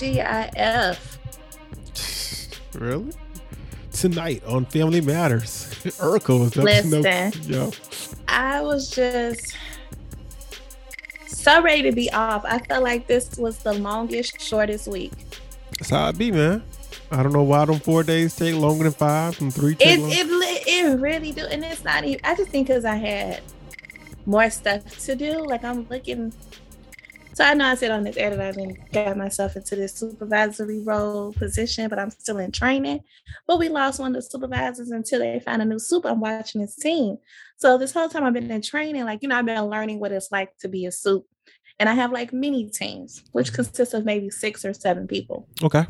TGIF. Really? Tonight on Family Matters, Urkel is up Listen. no, yo. I was just so ready to be off. I felt like this was the longest, shortest week. That's how it be, man. I don't know why them four days take longer than five and three It long- it it really do, and it's not even. I just think because I had more stuff to do. Like I'm looking. So I know I said on this edit. that I didn't got myself into this supervisory role position, but I'm still in training. But we lost one of the supervisors until they find a new super. I'm watching this team. So this whole time I've been in training, like you know, I've been learning what it's like to be a soup. And I have like mini teams, which consists of maybe six or seven people. Okay.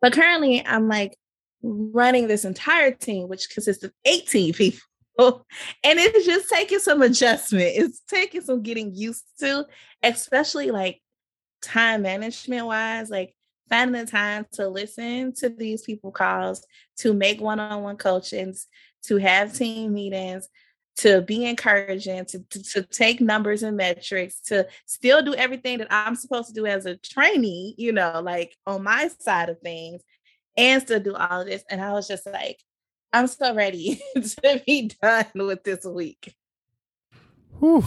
But currently, I'm like running this entire team, which consists of 18 people. And it's just taking some adjustment. It's taking some getting used to, especially like time management wise, like finding the time to listen to these people calls, to make one on one coachings, to have team meetings, to be encouraging, to, to, to take numbers and metrics, to still do everything that I'm supposed to do as a trainee, you know, like on my side of things, and still do all of this. And I was just like, I'm so ready to be done with this week. Whew.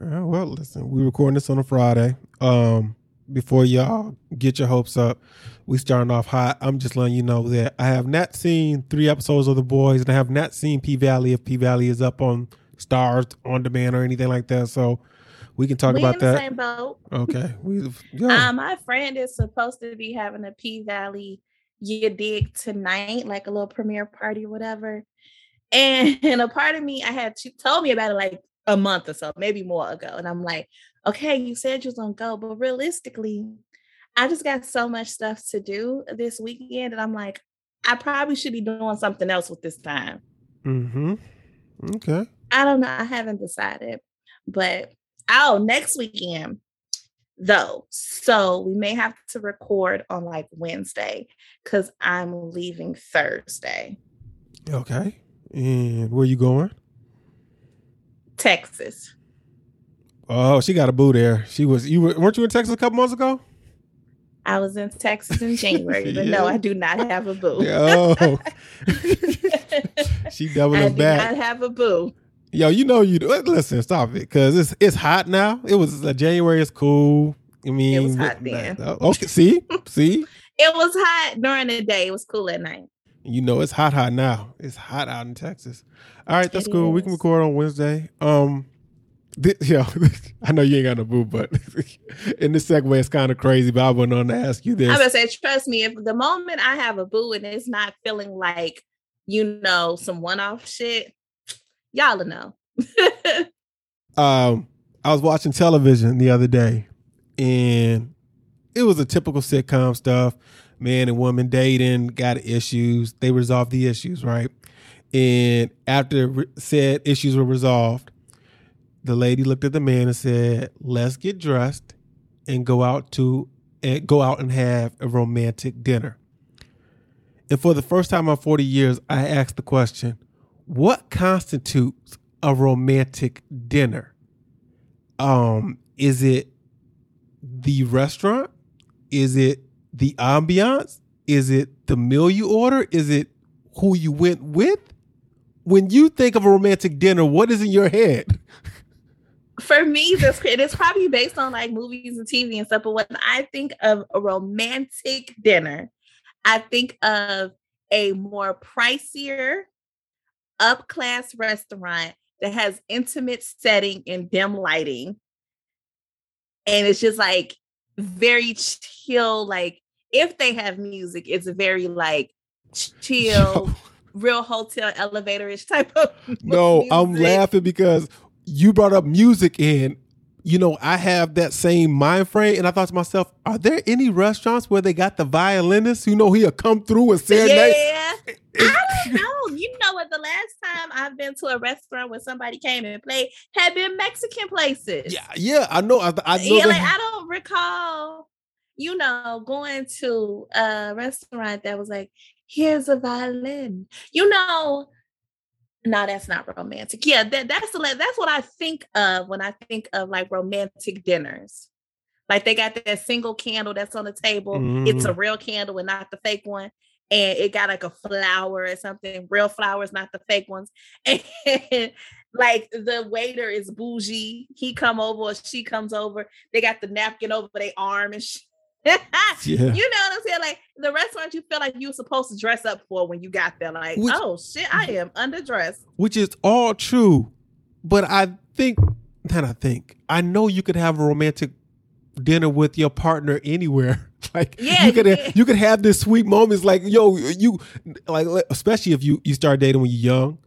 Yeah, well, listen, we recording this on a Friday. Um, before y'all get your hopes up, we starting off hot. I'm just letting you know that I have not seen three episodes of The Boys, and I have not seen P Valley if P Valley is up on Starz on demand or anything like that. So we can talk we about in the that. same boat. Okay. We yeah. Um, my friend is supposed to be having a P Valley you dig tonight, like a little premiere party, or whatever. And, and a part of me, I had she told me about it like a month or so, maybe more ago. And I'm like, okay, you said you was gonna go, but realistically, I just got so much stuff to do this weekend, and I'm like, I probably should be doing something else with this time. mm-hmm. Okay. I don't know. I haven't decided, but oh, next weekend though. So we may have to record on like Wednesday because I'm leaving Thursday, Okay. And where you going? Texas. Oh, she got a boo there. She was you were, weren't you in Texas a couple months ago? I was in Texas in January, but no, I do not have a boo. Oh. she doubling I us do back. not have a boo. Yo, you know you do. Listen, stop it, because it's it's hot now. It was uh, January It's cool. I mean, it was hot th- then. uh, Okay, see, see, It was hot during the day. It was cool at night. you know it's hot, hot now. It's hot out in Texas. All right, that's It cool. We can record on Wednesday. Um, yo, I know you ain't got no boo, but in this segue, it's kind of crazy. But I went on to ask you this. I'm gonna say, trust me, if the moment I have a boo and it's not feeling like, you know, some one-off shit, y'all know. um, I was watching television the other day, and it was a typical sitcom stuff. Man and woman dating, got issues. They resolve the issues, right? And after said issues were resolved, the lady looked at the man and said, "Let's get dressed and go out to and go out and have a romantic dinner." And for the first time in 40 years, I asked the question, what constitutes a romantic dinner? Um, is it the restaurant? Is it the ambiance? Is it the meal you order? Is it who you went with? When you think of a romantic dinner, what is in your head? For me, this it is probably based on like movies and TV and stuff. But when I think of a romantic dinner, I think of a more pricier, up class restaurant that has intimate setting and dim lighting. And it's just like very chill. Like if they have music, it's very like chill, real hotel elevator-ish type of no, I'm laughing because you brought up music and you know, I have that same mind frame, and I thought to myself, are there any restaurants where they got the violinist? You know, he'll come through and serenade. Yeah. I don't know. You know what? The last time I've been to a restaurant where somebody came and played had been Mexican places. Yeah, yeah, I know. I, I know. yeah, like I don't recall, you know, going to a restaurant that was like, here's a violin. You know, no, that's not romantic. Yeah, that, that's the that's what I think of when I think of like romantic dinners. Like they got that single candle that's on the table. It's Mm-hmm. a real candle and not the fake one. And it got like a flower or something, real flowers, not the fake ones. And like the waiter is bougie. He come over or she comes over. They got the napkin over their arm and shit. Yeah. You know what I'm saying? Like the restaurant you feel like you were supposed to dress up for when you got there. Like, Which- oh shit, I am underdressed. which is all true. But I think, not I think, I know you could have a romantic dinner with your partner anywhere. Like Yeah, you could you have, you could have this sweet moments like yo you like especially if you you start dating when you're young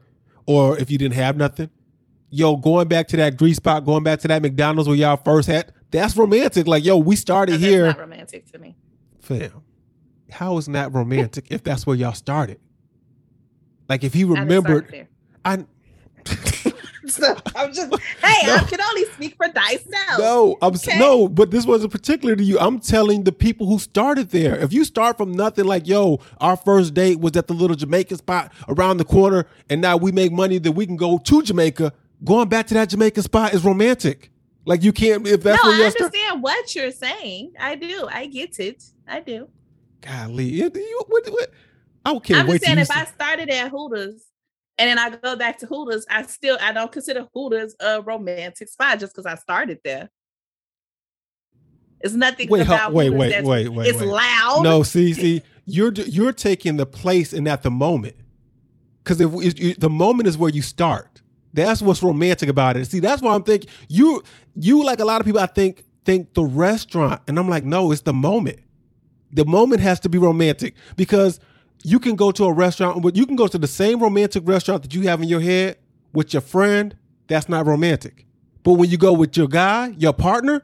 or if you didn't have nothing. Yo, going back to that grease spot, going back to that McDonald's where y'all first had, that's romantic. Like, yo, we started No, that's here. not romantic to me. Fam, how is that romantic if that's where y'all started? Like if he I remembered. I So I'm just hey, No. I can only speak for thyself. No, I'm Okay. no, but this wasn't particular to you. I'm telling the people who started there. If you start from nothing, like yo, our first date was at the little Jamaican spot around the corner, and now we make money that we can go to Jamaica. Going back to that Jamaican spot is romantic. Like you can't if no, that's where I you're start. understand what you're saying. I do. I get it. I do. Golly, it- you, what, what, I can't I'm wait just saying if I started at Hooters and then I go back to Hooters, I still I don't consider Hooters a romantic spot just because I started there. It's nothing Wait, ho- about wait, wait, wait, wait, It's wait. loud. No, see, see, you're you're taking the place and at the moment, because if, if you, the moment is where you start, that's what's romantic about it. See, that's why I'm thinking you you like a lot of people. I think think the restaurant, and I'm like, no, it's the moment. The moment has to be romantic because you can go to a restaurant, but you can go to the same romantic restaurant that you have in your head with your friend. That's not romantic. But when you go with your guy, your partner,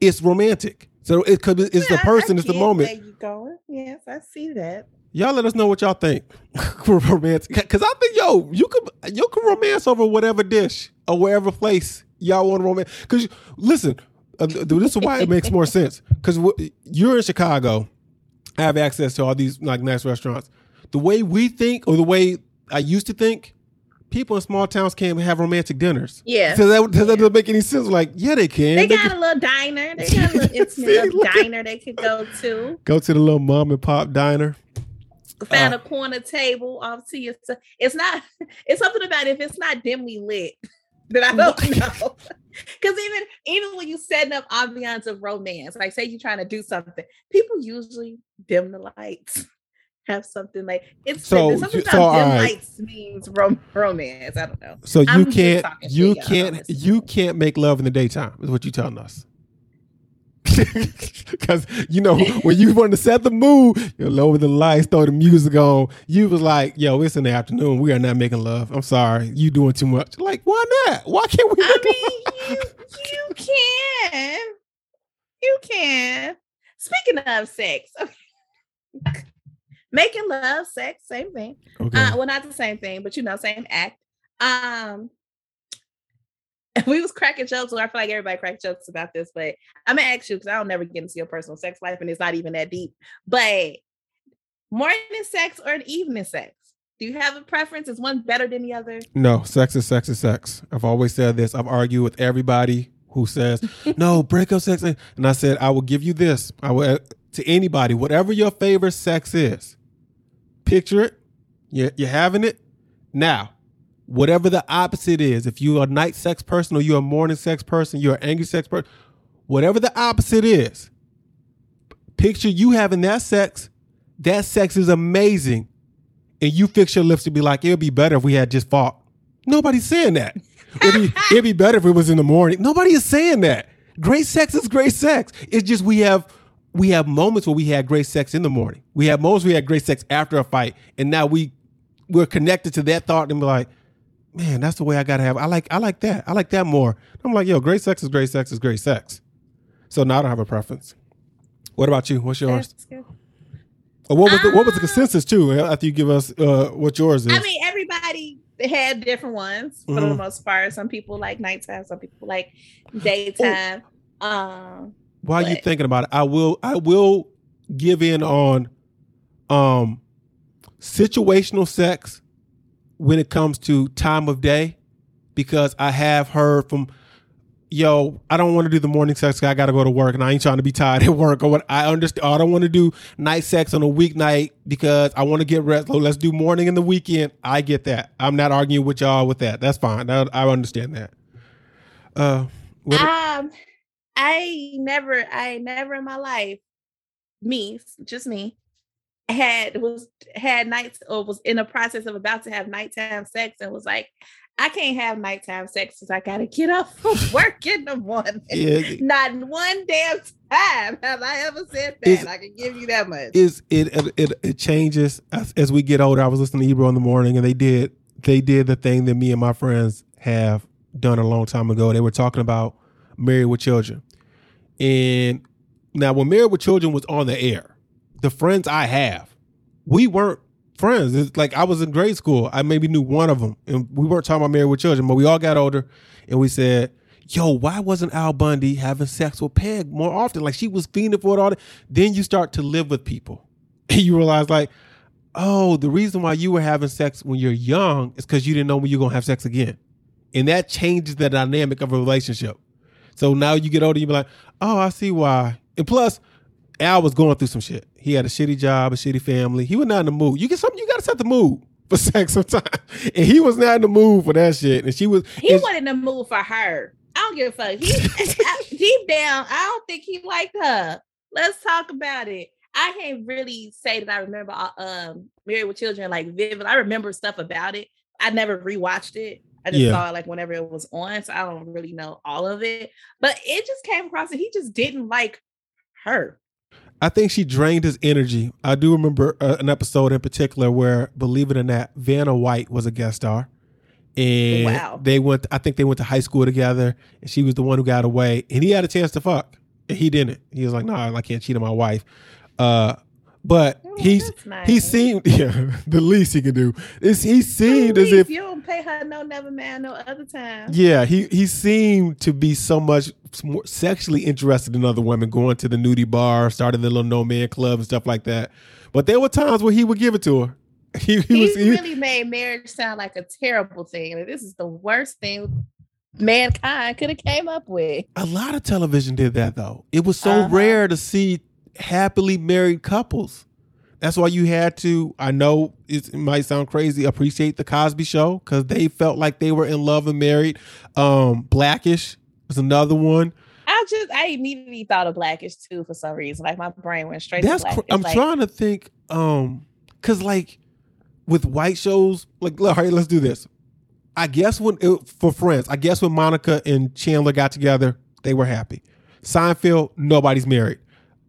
it's romantic. So it could it's the Yeah, I- person, it's the moment. Where you going? Yes, I see that. Y'all let us know what y'all think for romantic. Because I think yo, you could you can romance over whatever dish or wherever place y'all want to romance. Because listen, uh, this is why it makes more sense. Because you're in Chicago, I have access to all these like nice restaurants. The way we think, or the way I used to think, people in small towns can't have romantic dinners. Yeah. So that, that doesn't make any sense. Like, yeah, they can. They They got can a little diner. They got a little intimate See, little diner they could go to. go to the little mom and pop diner. Find Uh, a corner table off to yourself. It's not. It's something about if it's not dimly lit that I don't know. Because even even when you setting up ambiance of romance, like say you're trying to do something, people usually dim the lights. Have something like it's So, something about so, dim right. lights means rom- romance. I don't know. So you I'm can't you can't you can't make love in the daytime is what you're telling us. Because you know when you want to set the mood, you lower the lights, throw the music on. You was like, "Yo, it's in the afternoon. We are not making love. I'm sorry, you doing too much." Like, why not? Why can't we? I make mean, you you can, you can. Speaking of sex, making love, sex, same thing. okay. Uh, well, not the same thing, but you know, same act. Um, we was cracking jokes. Well, I feel like everybody cracked jokes about this, but I'm gonna ask you because I don't never get into your personal sex life, and it's not even that deep. But morning sex or an evening sex? Do you have a preference? Is one better than the other? No, sex is sex is sex. I've always said this. I've argued with everybody who says, no, breakup sex. And I said, I will give you this. I will, uh, to anybody, whatever your favorite sex is, picture it. You're, you're having it. Now, whatever the opposite is, if you're a night sex person or you're a morning sex person, you're an angry sex person, whatever the opposite is, picture you having that sex. That sex is amazing and you fix your lips to be like, it would be better if we had just fought. Nobody's saying that. It'd be, it'd be better if it was in the morning. Nobody is saying that. Great sex is great sex. It's just we have we have moments where we had great sex in the morning. We have moments where we had great sex after a fight, and now we we're connected to that thought and be like, man, that's the way I gotta have. I like I like that. I like that more. I'm like, yo, great sex is great sex is great sex. So now I don't have a preference. What about you? What's yours? Or what was the, what was the Um, consensus too? After you give us uh, what yours is. I mean, everybody had different ones for the Mhm. most part. Some people like nighttime, some people like daytime. Um, While you thinking about it, I will I will give in on um situational sex when it comes to time of day because I have heard from yo, I don't want to do the morning sex. I got to go to work, and I ain't trying to be tired at work. Or what? I understand. I don't want to do night sex on a weeknight because I want to get rest. Let's do morning in the weekend. I get that. I'm not arguing with y'all with that. That's fine. I, I understand that. Uh, um, I never, I never in my life, me, just me, had was had nights or was in the process of about to have nighttime sex and was like, I can't have nighttime sex because I gotta get up from work in the morning. Yeah. Not one damn time have I ever said that. I can give you that much. Is it it it changes as, as we get older. I was listening to Ebro in the morning, and they did they did the thing that me and my friends have done a long time ago. They were talking about Married with Children, and now when Married with Children was on the air, the friends I have, we weren't friends. It's like I was in grade school. I maybe knew one of them, and we weren't talking about married with children, but we all got older, and we said, "Yo, why wasn't Al Bundy having sex with Peg more often? Like she was fiending for it all." Then you start to live with people, and you realize like, oh, the reason why you were having sex when you're young is because you didn't know when you're gonna have sex again, and that changes the dynamic of a relationship. So now you get older, you be like, oh, I see why. And plus, Al was going through some shit. He had a shitty job, a shitty family. He was not in the mood. You get something. You got to set the mood for sex sometimes. And he was not in the mood for that shit. And she was. He wasn't in the mood for her. I don't give a fuck. He deep down, I don't think he liked her. Let's talk about it. I can't really say that I remember uh, um Married with Children like vivid. I remember stuff about it. I never rewatched it. I just yeah. saw it like whenever it was on, so I don't really know all of it. But it just came across that he just didn't like her. I think she drained his energy. I do remember uh, an episode in particular where, believe it or not, Vanna White was a guest star, and wow. they went. I think they went to high school together, and she was the one who got away, and he had a chance to fuck, and he didn't. He was like, "No, nah, I can't cheat on my wife." Uh, but oh, he's nice. he seemed yeah the least he could do is he seemed as if you don't pay her no never man no other time. Yeah, he he seemed to be so much more sexually interested in other women, going to the nudie bar, starting the little no man club and stuff like that. But there were times where he would give it to her. He, he, was, he really made marriage sound like a terrible thing. this is the worst thing mankind could have came up with. A lot of television did that though. It was so uh-huh. rare to see happily married couples. That's why you had to, I know it might sound crazy, appreciate the Cosby show because they felt like they were in love and married. Um, Blackish was another one. I just I immediately thought of Blackish too for some reason. Like my brain went straight. That's cr- I'm like, trying to think, um, because like with white shows, like all right, let's do this. I guess when it, for Friends, I guess when Monica and Chandler got together, they were happy. Seinfeld, nobody's married.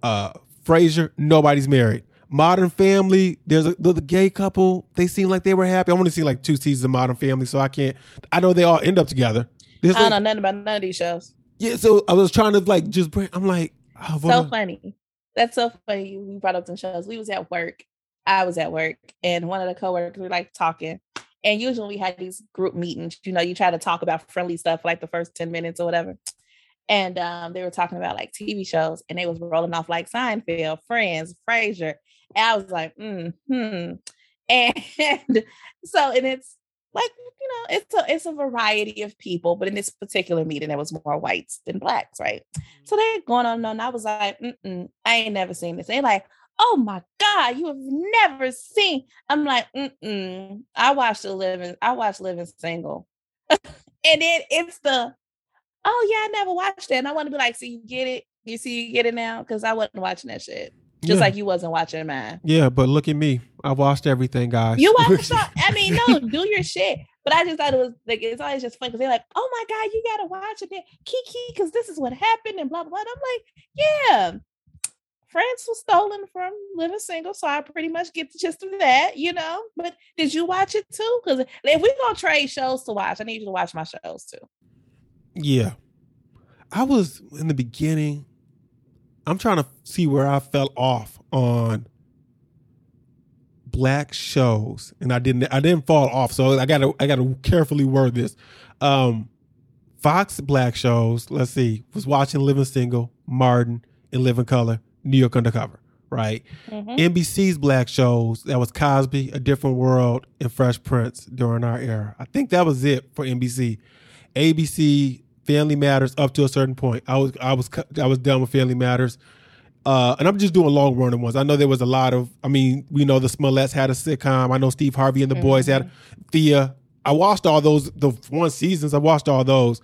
Uh, Frasier, nobody's married. Modern Family, there's a the, the, gay couple. They seem like they were happy. I want to see like two seasons of Modern Family, so I can't. I know they all end up together. There's I don't like, know nothing about none of these shows. Yeah, so I was trying to like just bring. I'm like, oh, so funny. That's so funny. We brought up some shows. We was at work. I was at work, and one of the coworkers we like talking. And usually we had these group meetings. You know, you try to talk about friendly stuff for like the first ten minutes or whatever and um, they were talking about like TV shows, and they was rolling off like Seinfeld, Friends, Frasier. And I was like, mm, hmm. And so, and it's like you know, it's a it's a variety of people, but in this particular meeting, there was more whites than blacks, right? So they're going on and on. I was like, Mm-mm, I ain't never seen this. They're like, oh my god, you have never seen. I'm like, Mm-mm. I watched the living. I watched Living Single, and then it's the oh yeah, I never watched that. And I want to be like, so you get it? You see, you get it now? Because I wasn't watching that shit. Just yeah. like you wasn't watching mine. Yeah, but look at me. I watched everything, guys. You watched I mean, no, do your shit. But I just thought it was like it's always just fun because they're like, oh my God, you gotta watch it. Kiki, because this is what happened, and blah blah blah. I'm like, yeah. Friends was stolen from Living Single, so I pretty much get the gist of that, you know. But did you watch it too? Because if we're gonna trade shows to watch, I need you to watch my shows too. Yeah. I was in the beginning. I'm trying to see where I fell off on black shows, and I didn't. I didn't fall off, so I got to. I got to carefully word this. Um, Fox black shows. Let's see. Was watching Living Single, Martin, and Living Color, New York Undercover. Right. Mm-hmm. NBC's black shows. That was Cosby, A Different World, and Fresh Prince during our era. I think that was it for NBC. ABC Family Matters up to a certain point. I was I was I was done with Family Matters. Uh, and I'm just doing long running ones. I know there was a lot of. I mean, we know the Smollets had a sitcom. I know Steve Harvey and the mm-hmm. boys had mm-hmm. Thea. I watched all those the one seasons. I watched all those.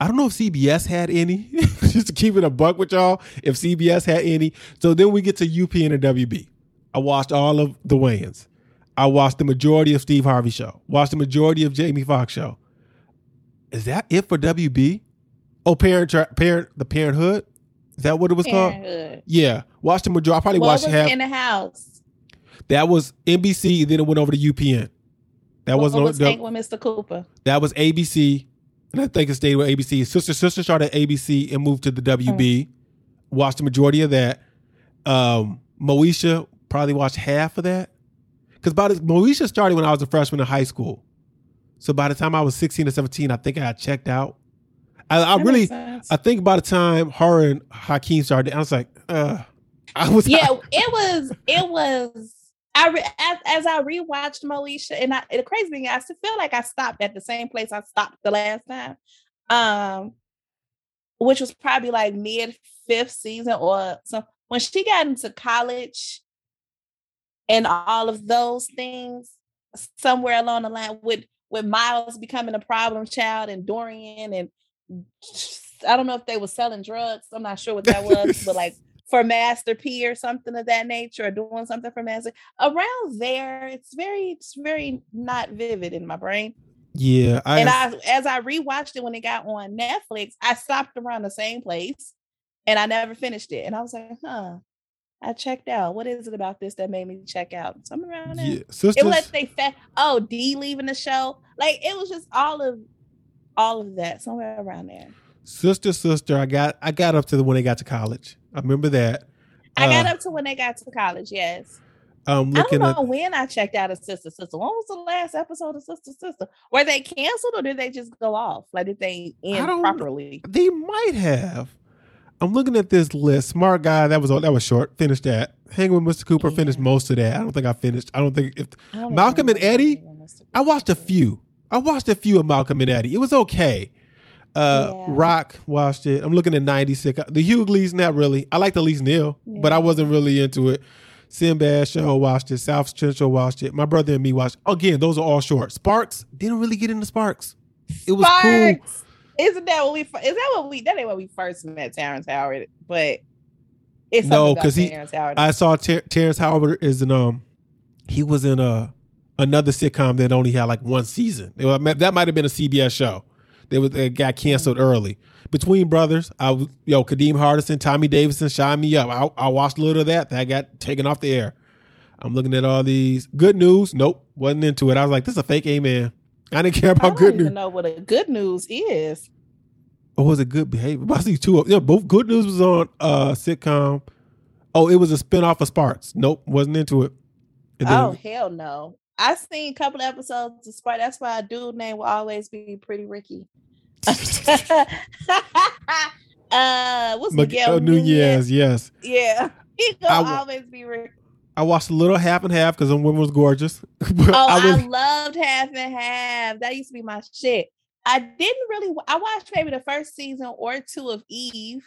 I don't know if CBS had any. just to keep it a buck with y'all, if CBS had any. So then we get to UPN and WB. I watched all of the Wayans. I watched the majority of Steve Harvey show. Watched the majority of Jamie Foxx show. Is that it for WB? Oh, parent, parent, the Parent 'Hood. Is that what it was Parent 'Hood. called? Yeah. Watched the majority. I probably what watched was half in the house. That was NBC. Then it went over to UPN. That what, wasn't was the, with Mr. Cooper. That was ABC, and I think it stayed with ABC. Sister Sister started ABC and moved to the WB. Mm. Watched the majority of that. Um, Moesha probably watched half of that because by the Moesha started when I was a freshman in high school. So by the time I was 16 or 17, I think I had checked out. I, I really, I think by the time her and Hakeem started, I was like, uh, I was. Yeah, I, it was, it was. I re, as, as I rewatched Moesha, and I, the crazy thing, I still feel like I stopped at the same place I stopped the last time, um, which was probably like mid fifth season or so. When she got into college, and all of those things, somewhere along the line, with with Miles becoming a problem child and Dorian and I don't know if they were selling drugs. I'm not sure what that was, but like for Master P or something of that nature, or doing something for Master around there, it's very, it's very not vivid in my brain. Yeah, I, and I as I rewatched it when it got on Netflix, I stopped around the same place, and I never finished it. And I was like, huh. I checked out. What is it about this that made me check out? Something around there. Yeah, sisters. It was they fat. Oh, D leaving the show. Like it was just all of all of that somewhere around there. Sister, sister, I got I got up to the when they got to college. I remember that. I uh, got up to when they got to college. Yes. Um, looking I don't know at, when I checked out of Sister Sister. When was the last episode of Sister Sister? Were they canceled or did they just go off? Like did they end properly? They might have. I'm looking at this list. Smart guy. That was all. that was short. Finished that. Hanging with Mr. Cooper. Yeah. Finished most of that. I don't think I finished. I don't think if don't Malcolm and Eddie. I watched a few. I watched a few of Malcolm and Eddie. It was okay. Uh, yeah. Roc watched it. I'm looking at 96. The Hughleys, not really. I like Elise Neal, yeah. but I wasn't really into it. Sinbad show watched it. South Central watched it. My brother and me watched. Again, those are all short. Sparks didn't really get into Sparks. It was Sparks. cool. Isn't that what we? Is that what we? That ain't what we first met Terrence Howard, but it's no because he. I saw Ter- Terrence Howard is in um, he was in a another sitcom that only had like one season. that might have been a CBS show. They was it got canceled early. Between brothers, I was yo Kadeem Hardison, Tommy Davidson, shine me up. I, I watched a little of that. That got taken off the air. I'm looking at all these good news. Nope, wasn't into it. I was like, this is a fake amen. I didn't care about good news. Know what a good news is? Or was it good behavior? I see two. Of, yeah, both good news was on uh sitcom. Oh, it was a spinoff of Sparks. Nope, wasn't into it. oh hell no! I seen a couple episodes of Sparks. That's why a dude name will always be Pretty Ricky. uh, what's Miguel, Miguel Nunez? Nunez? Yes. Yeah, he will always be Ricky. I watched a little half and half because the woman was gorgeous. oh, I, was, I, loved half and half. That used to be my shit. I didn't really. I watched maybe the first season or two of Eve.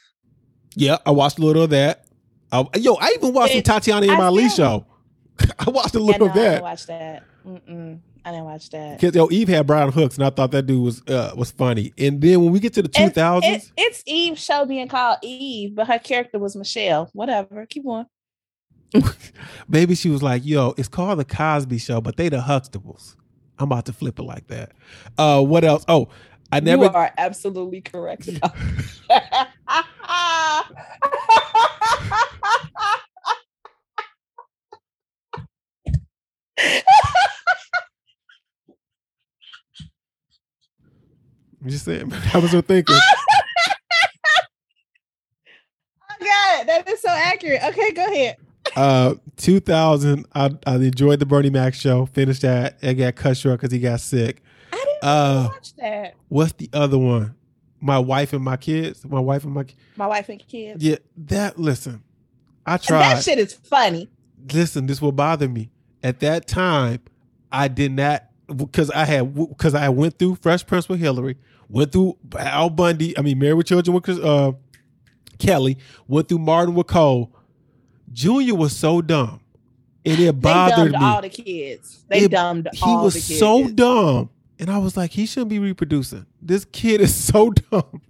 Yeah, I watched a little of that. I, yo, I even watched it, some Tatiana and Miley show. I watched a little yeah, no, of that. I didn't watch that. Mm-mm. I didn't watch that. Because yo, Eve had Brian Hooks, and I thought that dude was uh, was funny. And then when we get to the two thousands, it's, it's Eve show being called Eve, but her character was Michelle. Whatever. Keep on. Maybe she was like, yo, it's called the Cosby Show, but they the Huxtables. I'm about to flip it like that. Uh, what else? Oh, I never. You are absolutely correct. I'm just saying, I was so thinking. oh God, that is so accurate. Okay, go ahead uh, 2000, I, I enjoyed the Bernie Mac show. Finished that. I got cut short because he got sick. I didn't uh, watch that. What's the other one? My wife and my kids. My wife and my my wife and kids. Yeah, that. Listen, I tried. That shit is funny. Listen, this will bother me. At that time, I did not because I had because I went through Fresh Prince with Hilary, went through Al Bundy. I mean, Married with Children with uh, Kelly, went through Martin with Cole. Junior was so dumb, and it bothered me. All the kids, they It- dumbed he was the kids. so dumb. And I was like, he shouldn't be reproducing. This kid is so dumb.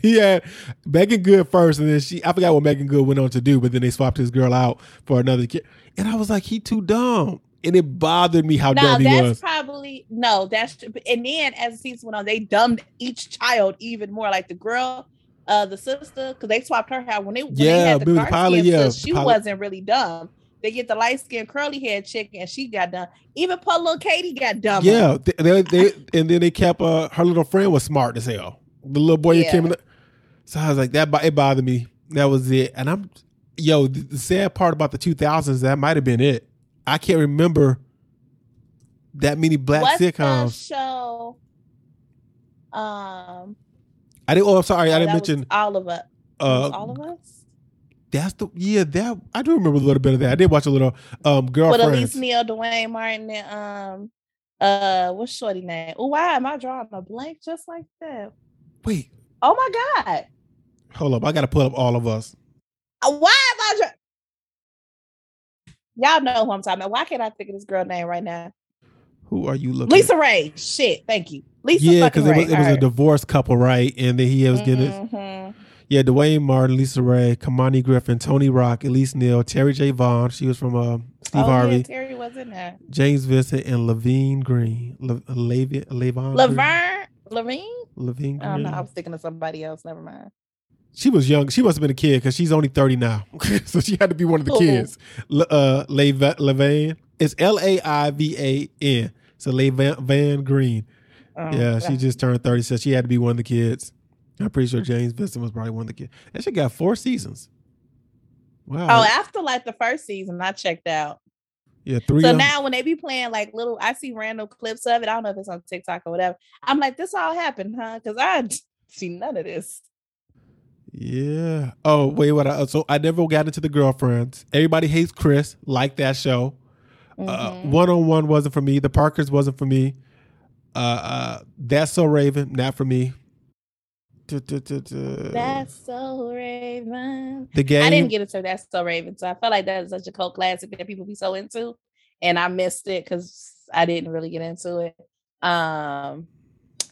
he had Meagan Good first, and then she I forgot what Meagan Good went on to do, but then they swapped his girl out for another kid. And I was like, he too dumb. And it bothered me how No, dumb he that's was. probably no. That's and then as the season went on, they dumbed each child even more. Like the girl, uh, the sister, because they swapped her hair when they when they Yeah, had the dark pilot, skin yeah, she pilot- wasn't really dumb. They get the light skinned curly haired chick, and she got done. Even poor little Kady got dumb. Yeah, they, they, they- and then they kept uh, her little friend was smart as hell. The little boy Yeah. came in. So I was like, that it bothered me. That was it. And I'm, yo, the, the sad part about the 2000s, that might have been it. I can't remember that many black What's the sitcoms. show? Um, I didn't. Oh, I'm sorry, I oh, didn't mention. all of us. Uh, all of us. that's the yeah. That I do remember a little bit of that. I did watch a little um With girlfriends. Elise Neal, Duane Martin, and um, uh, what's Shorty name? Oh, why am I drawing a blank just like that? Wait, Oh my god. hold up. I got to pull up all of us. Uh, Why am I? Dra- Y'all know who I'm talking about. Why can't I think of this girl name right now? Who are you looking? Lisa Ray. Shit. Thank you. Lisa Yeah, because it was, it was a divorced couple, right? And then he was getting it. Mhm. Yeah, Duane Martin, Lisa Ray, Khamani Griffin, Tony Rock, Elise Neal, Terri J. Vaughn. She was from uh, Steve Oh, Harvey, Yeah, Terry was in there. James Vincent, and Levine Green. Le- Levon Green? Laverne. Levine? Levine Oh no, I was thinking of somebody else. Never mind. She was young. She must have been a kid because she's only 30 now. so she had to be one of the kids. Le- uh. It's L A I V A N. So Levan Van Green. Oh, yeah, she just turned 30, so she had to be one of the kids. I'm pretty sure James Vincent was probably one of the kids. And she got four seasons. Wow. Oh, after like the first season, I checked out. yeah, three. So now when they be playing like little, I see random clips of it. I don't know if it's on TikTok or whatever. I'm like, this all happened, huh? Because I see none of this. Yeah. Oh wait, what? I, uh, so I never got into the girlfriends. Everybody hates Chris. Like that show. Uh. One on one wasn't for me. The Parkers wasn't for me. Uh, uh, that's so Raven, not for me. Du- du- du- du. That's so Raven. the game. I didn't get into That's So Raven, so I felt like that is such a cult classic that people be so into, and I missed it because I didn't really get into it. Um,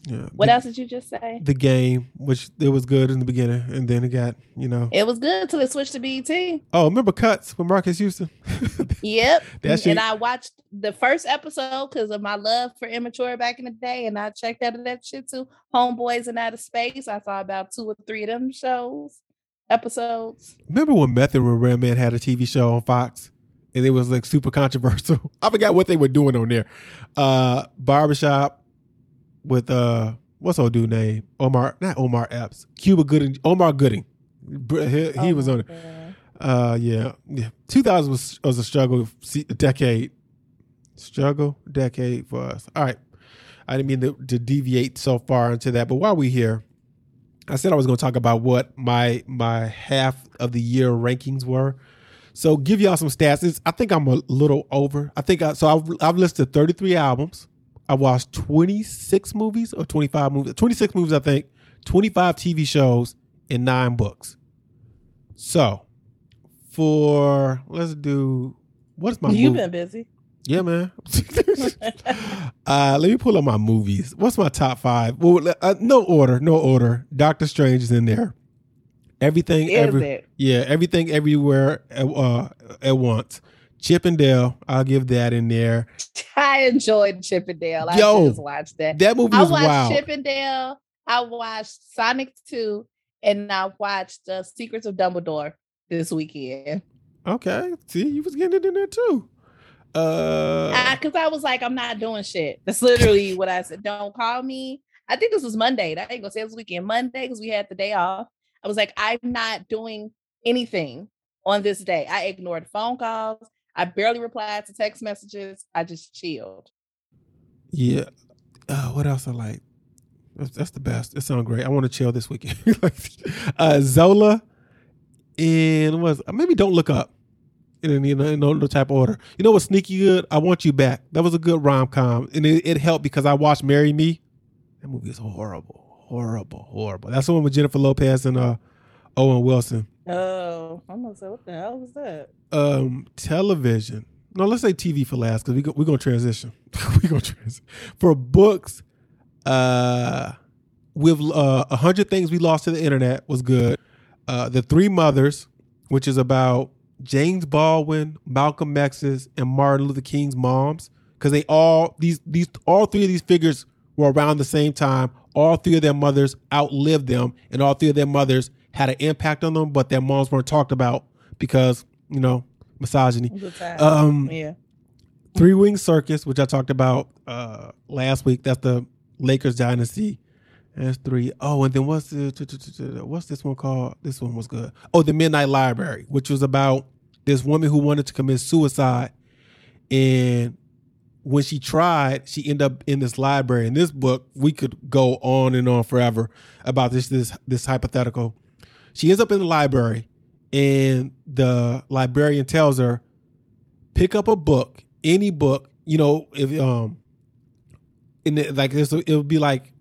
yeah, what the, else did you just say? The game, which it was good in the beginning, and then it got you know. It was good till it switched to BET. Oh, remember Cuts with Marques Houston? Yep. That and I watched the first episode because of my love for immature back in the day, and I checked out of that shit too. Homeboys in Outer Space. I saw about two or three of them shows, episodes. remember when Method and Redman had a TV show on Fox? And it was like super controversial. I forgot what they were doing on there. Uh Barbershop with uh what's old dude name? Omar not Omar Epps. Cuba Gooding Omar Gooding. He, he Oh was on it. Uh yeah. Yeah. Two thousand was was a struggle se- decade. Struggle decade for us. All right. I didn't mean to, to deviate so far into that, but while we here, I said I was going to talk about what my my half of the year rankings were. So give y'all some stats. It's, I think I'm a little over. I think I, so. I've I've listed 33 albums. I watched 26 movies or 25 movies. 26 movies, I think. 25 TV shows and nine books. So for let's do what's my You've been busy. Yeah, man. uh, let me pull up my movies. What's my top five? Well, uh, no order, no order. Doctor Strange is in there. Everything, every yeah, everything, everywhere at, uh, at once. Chip and Dale, I'll give that in there. I enjoyed Chippendale. I Yo, just watched that. That movie I was watched wild. Chippendale. I watched Sonic 2, and I watched uh, Secrets of Dumbledore this weekend. okay, see, you was getting it in there too. Uh, Because I, was like, I'm not doing shit. That's literally what I said. Don't call me. I think this was Monday. I ain't gonna say it was weekend. Monday because we had the day off. I was like, I'm not doing anything on this day. I ignored phone calls. I barely replied to text messages. I just chilled. yeah. Uh, what else I like? That's, the best. It sounds great. I want to chill this weekend. Uh, Zola and was maybe don't look up. in, in, in no type of order. You know what? Sneaky good. I want you back. That was a good rom com, and it, it helped because I watched Marry Me. That movie is horrible, horrible, horrible. That's the one with Jennifer Lopez and uh, Owen Wilson. Oh, I'm gonna say, what the hell was that? Um, television. No, let's say TV for last because we go, we're gonna transition. we're gonna transition for books. Uh, with uh, a hundred things we lost to the internet was good. Uh, the Three Mothers, which is about James Baldwin, Malcolm X's, and Martin Luther King's moms, because they all these these all three of these figures were around the same time. All three of their mothers outlived them, and all three of their mothers had an impact on them, but their moms weren't talked about because you know misogyny. Um, yeah. Three Ring Circus, which I talked about uh, last week. That's the Lakers dynasty. That's three. Oh, and then what's the what's this one called? This one was good. Oh, the Midnight Library, which was about this woman who wanted to commit suicide, and when she tried, she ended up in this library. In this book, we could go on and on forever about this this this hypothetical. She ends up in the library, and the librarian tells her, "Pick up a book, any book. You know, if um, in the, like this, it would be like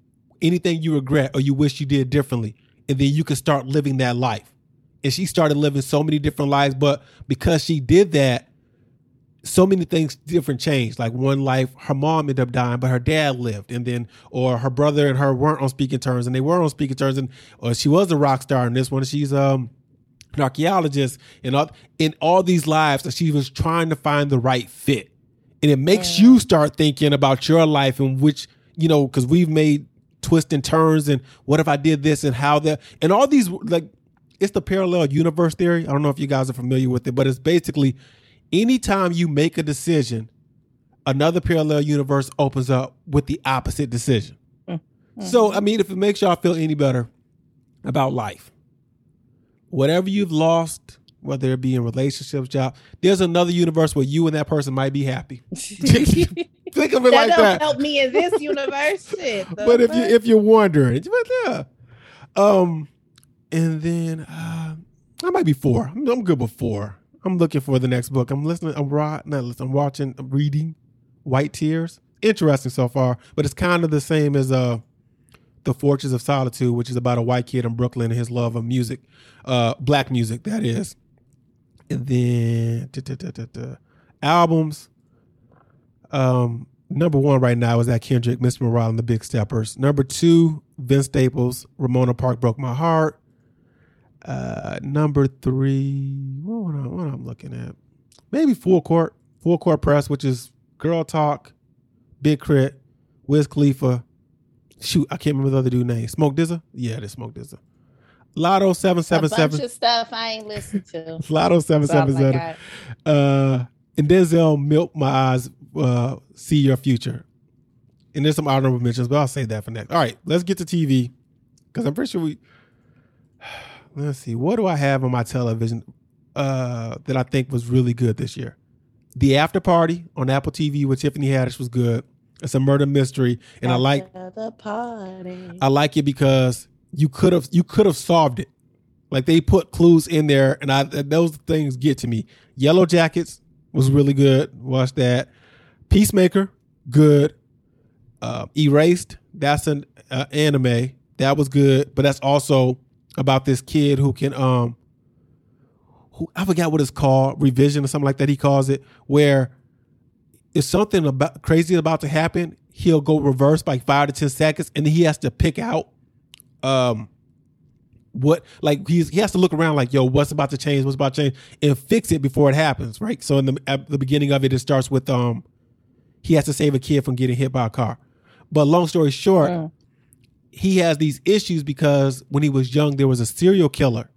anything you regret or you wish you did differently, and then you can start living that life. And she started living so many different lives, but because she did that, so many things different changed. Like one life, her mom ended up dying, but her dad lived, and then or her brother and her weren't on speaking terms, and they were on speaking terms, and or she was a rock star in this one. She's um an archaeologist, and all in all these lives that she was trying to find the right fit, and it makes yeah. you start thinking about your life and which you know because we've made twists and turns and what if I did this and how that and all these like it's the parallel universe theory. I don't know if you guys are familiar with it, but it's basically anytime you make a decision, another parallel universe opens up with the opposite decision. Mm-hmm. So, I mean, if it makes y'all feel any better about life, whatever you've lost, whether it be in relationships, job, there's another universe where you and that person might be happy. Think of it that like that. Help me in this universe. but if you if you're wondering, but yeah, um, and then uh, I might be four. I'm, I'm, good with four. I'm looking for the next book. I'm listening. I'm not listening. I'm watching. I'm reading. White Tears. Interesting so far, but it's kind of the same as uh, the Fortress of Solitude, which is about a white kid in Brooklyn and his love of music, uh, black music. That is, and then da, da, da, albums. Um, number one right now is that Kendrick, Mr. Morale, and the Big Steppers. Number two, Vince Staples, Ramona Park broke my heart. Uh, number three, what, am what I'm looking at? Maybe Full Court, Full Court Press, which is Girl Talk, Big K.R.I.T., Wiz Khalifa. Shoot, I can't remember the other dude name. Smoke DZA? Yeah, is Smoke DZA. Latto seven seven seven. A bunch of stuff I ain't listened to. Latto seven seven seven. Uh, and Denzel Melt My Eyez uh, see your future. And there's some honorable mentions, but I'll say that for next. All right, let's get to TV because I'm pretty sure we. Let's see, what do I have on my television uh, that I think was really good this year? The After Party on Apple TV with Tiffany Haddish was good. It's a murder mystery, and After I like the party. I like it because you could have you could have solved it. Like they put clues in there, and I those things get to me. Yellow Jackets was really good. Watch that. Peacemaker, good. Uh, Erased, that's an uh, anime that was good, but that's also about this kid who can um, who I forgot what it's called, revision or something like that. He calls it where if something about crazy about to happen, he'll go reverse like five to ten seconds, and he has to pick out um what like he's he has to look around like yo what's about to change what's about to change and fix it before it happens right so in the at the beginning of it it starts with um he has to save a kid from getting hit by a car. But long story short. He has these issues because when he was young, there was a serial killer,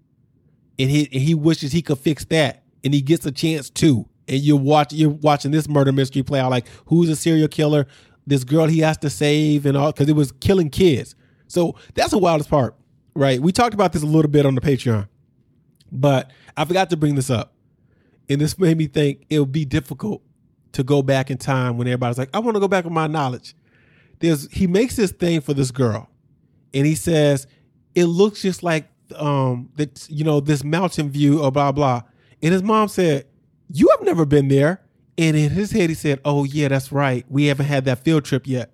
and he and he wishes he could fix that, and he gets a chance to. And you're watch you're watching this murder mystery play out like who's a serial killer, this girl he has to save, and all because it was killing kids. So that's the wildest part, right? We talked about this a little bit on the Patreon, but I forgot to bring this up, and this made me think it would be difficult to go back in time when everybody's like, I want to go back with my knowledge. There's he makes this thing for this girl, and he says it looks just like um that you know this mountain view or blah blah. And his mom said, You have never been there. And in his head, he said, Oh, yeah, that's right. We haven't had that field trip yet.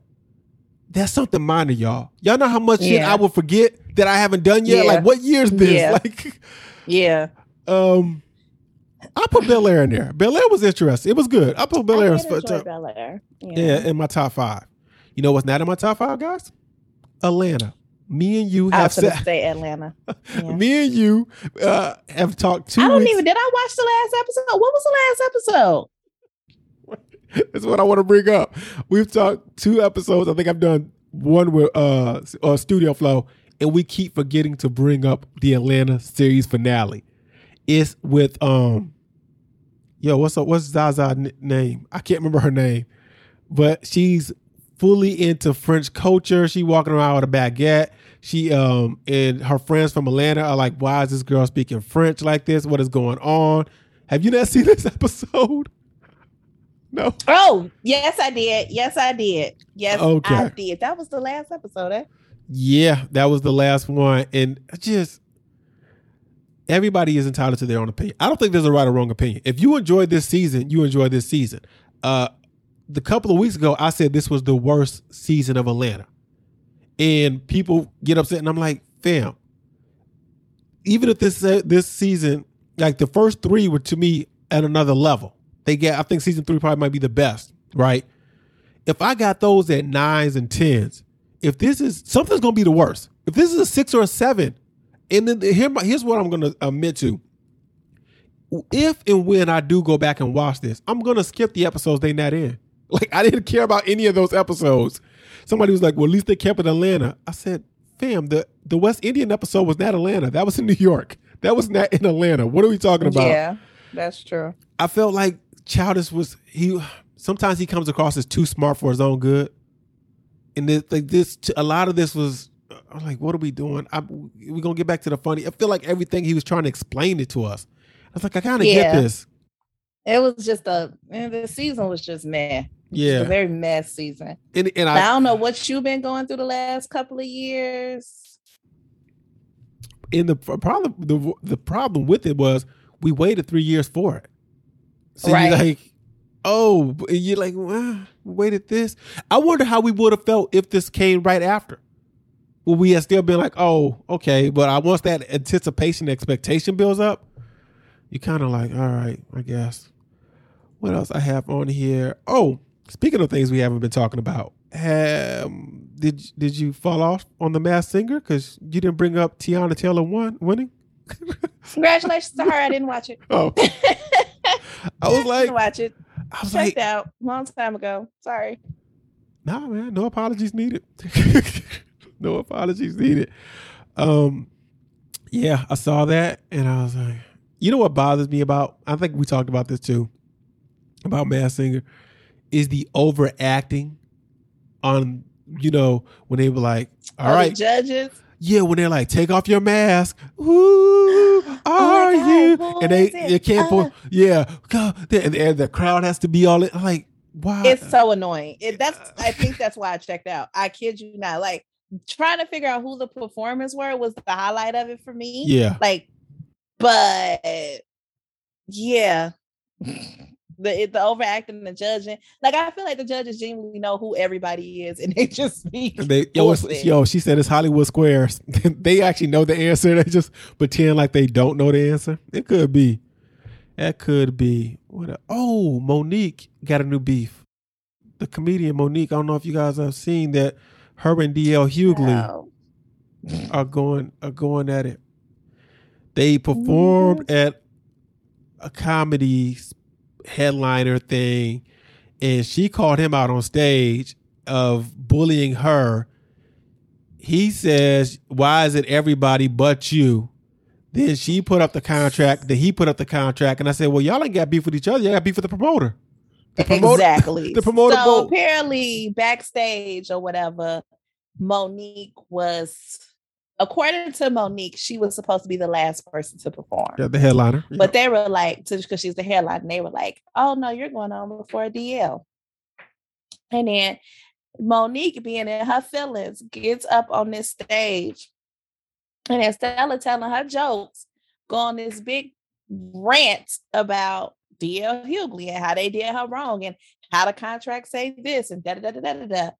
That's something minor, y'all. Y'all know how much shit I will forget that I haven't done yet? Yeah. Like, what year is this? Yeah. Like, Yeah. um, I put Bel Air in there. Bel Air was interesting. It was good. I put Bel Air did in Bel Air. yeah, in my top five. You know what's not in my top five, guys? Atlanta. Me and you I have was gonna sat, say Atlanta. Yeah. me and you uh, have talked two I don't weeks. even. Did I watch the last episode? What was the last episode? That's what I want to bring up. We've talked two episodes. I think I've done one with uh, uh Studio Flow, and we keep forgetting to bring up the Atlanta series finale. It's with um, yo, what's up? What's Zaza n- name? I can't remember her name, but she's fully into French culture. She walking around with a baguette. She um and her friends from Atlanta are like, why is this girl speaking French like this? What is going on? Have you not seen this episode? No. Oh, yes, I did. Yes, I did. Yes, Okay. I did. That was the last episode. Eh? Yeah, that was the last one. And just everybody is entitled to their own opinion. I don't think there's a right or wrong opinion. If you enjoyed this season, you enjoyed this season. Uh the couple of weeks ago, I said this was the worst season of Atlanta. And people get upset, and I'm like, fam, even if this uh, this season, like the first three were to me at another level. They get, I think season three probably might be the best, right? If I got those at nines and tens, if this is something's gonna be the worst. If this is a six or a seven, and then here, here's what I'm gonna admit to. If and when I do go back and watch this, I'm gonna skip the episodes they not in. Like I didn't care about any of those episodes. Somebody was like, "Well, at least they kept it Atlanta." I said, "Fam, the the West Indian episode was not Atlanta. That was in New York. That was not in Atlanta. What are we talking about?" Yeah, that's true. I felt like Childish was he. Sometimes he comes across as too smart for his own good, and this, like this, a lot of this was. I'm like, what are we doing? I, we gonna get back to the funny. I feel like everything he was trying to explain it to us. I was like, I kind of Yeah. get this. It was just a. The season was just meh. Yeah, very mess season. and and I, I don't know what you've been going through the last couple of years. and the problem the the problem with it was we waited three years for it. So Right. you're like, oh, and you're like, well, we waited this. I wonder how we would have felt if this came right after. Would we have still been like, oh, okay, but I once that anticipation expectation builds up, you kind of like, all right, I guess. What else I have on here? Oh, speaking of things we haven't been talking about, um, did did you fall off on the Masked Singer because you didn't bring up Teyana Taylor won winning? Congratulations to her. I didn't watch it. Oh, I was didn't like, watch it. I was Checked like, out long time ago. Sorry. nah, man, no apologies needed. no apologies needed. Um, yeah, I saw that and I was like, you know what bothers me about? I think we talked about this too about Masked Singer is the overacting on you know when they were like, all Oh, right, judges. yeah, when they're like, take off your mask. Who are Oh my God, you? And they, they can't pull. Uh. Yeah, go. And, and the crowd has to be all in. Like, why? It's so annoying. It, that's I think that's why I checked out. I kid you not. Like trying to figure out who the performers were was the highlight of it for me. yeah, Like, but yeah. The, the overacting, the judging, like I feel like the judges genuinely know who everybody is, and they just be And they yo, yo, she said it's Hollywood Squares. they actually know the answer. They just pretend like they don't know the answer. It could be. That could be. What? a- oh, Mo'Nique got a new beef. The comedian Mo'Nique. I don't know if you guys have seen that. Her and DL Hughley. Are going are going at it. They performed at a comedy headliner thing, and she called him out on stage of bullying her. He says, "Why is it everybody but you?" Then she put up the contract. Then he put up the contract, and I said, "Well, y'all ain't got beef with each other. Y'all got beef with the promoter." The promoter- exactly. the promoter So both- apparently, backstage or whatever, Mo'Nique was, according to Mo'Nique, she was supposed to be the last person to perform. Yeah, the headliner. But they were like, because she's the headline, and they were like, "Oh no, you're going on before DL." And then Mo'Nique, being in her feelings, gets up on this stage, and of telling her jokes, go on this big rant about DL Hughley and how they did her wrong and how the contract say this and da da da da da da.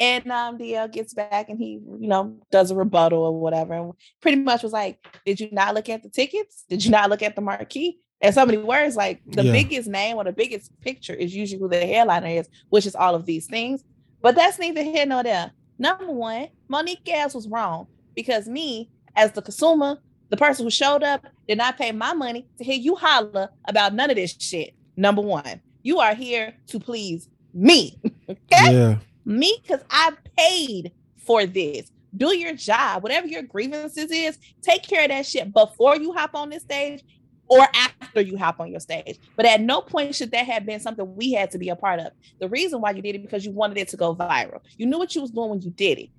And um, DL gets back and he, you know, does a rebuttal or whatever, and pretty much was like, "Did you not look at the tickets? Did you not look at the marquee?" And so many words like the yeah. biggest name or the biggest picture is usually who the headliner is, which is all of these things. But that's neither here nor there. Number one, Mo'Nique Gas was wrong because me, as the consumer, the person who showed up, did not pay my money to hear you holler about none of this shit. Number one, you are here to please me. okay? Yeah. Me, because I paid for this. Do your job, whatever your grievances is, take care of that shit before you hop on this stage or after you hop on your stage. But at no point should that have been something we had to be a part of. The reason why you did it because you wanted it to go viral. You knew what you was doing when you did it.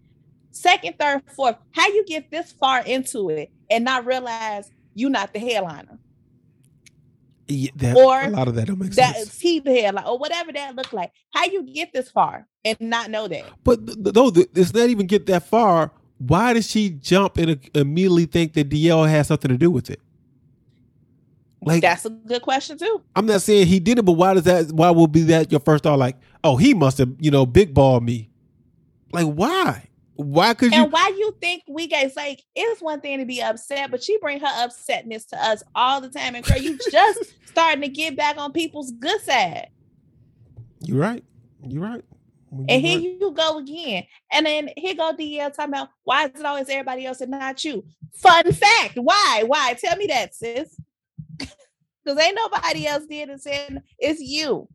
Second, third, fourth, how you get this far into it and not realize you're not the headliner. Yeah, that, or a lot of that don't make that sense. He the headline or whatever that look like. How you get this far and not know that? But though it's not even get that far. Why did she jump and uh, immediately think that DL has something to do with it? Like that's a good question too. I'm not saying he did it, but why does that? Why will be that your first thought? Like, oh, he must have, you know, big ball me. Like, why? Why could you? And why you think we guys like? It's one thing to be upset, but she bring her upsetness to us all the time. And girl, you just starting to get back on people's good side. You're right. You're right. You're and here right. you go again. And then here go DL talking about why is it always everybody else and not you? Fun fact. Why? Why? Tell me that, sis. Because ain't nobody else did it saying it's you.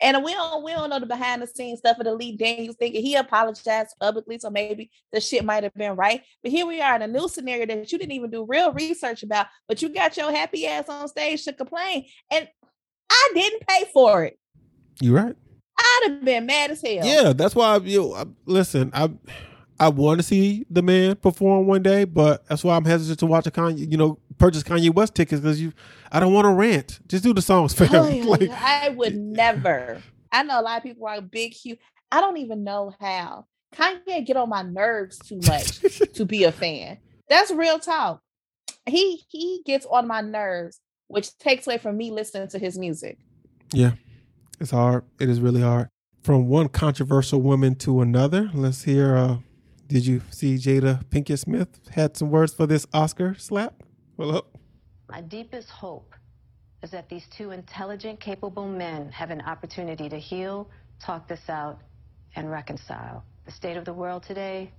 And we don't we don't know the behind the scenes stuff of the Lee Daniels thinking he apologized publicly, so maybe the shit might have been right. But here we are in a new scenario that you didn't even do real research about, but you got your happy ass on stage to complain, and I didn't pay for it. You're right. I'd have been mad as hell. Yeah, that's why I, you know, I, listen. I I want to see the man perform one day, but that's why I'm hesitant to watch a Kanye, you know, purchase Kanye West tickets because you, I don't want to rant. Just do the songs, fam. Oh, like, I would never. I know a lot of people are big, huge. I don't even know how Kanye get on my nerves too much to be a fan. That's real talk. He he gets on my nerves, which takes away from me listening to his music. Yeah, it's hard. It is really hard. From one controversial woman to another, let's hear. Uh, did you see Jada Pinkett Smith had some words for this Oscar slap? Well, up. My deepest hope is that these two intelligent, capable men have an opportunity to heal, talk this out, and reconcile. The state of the world today,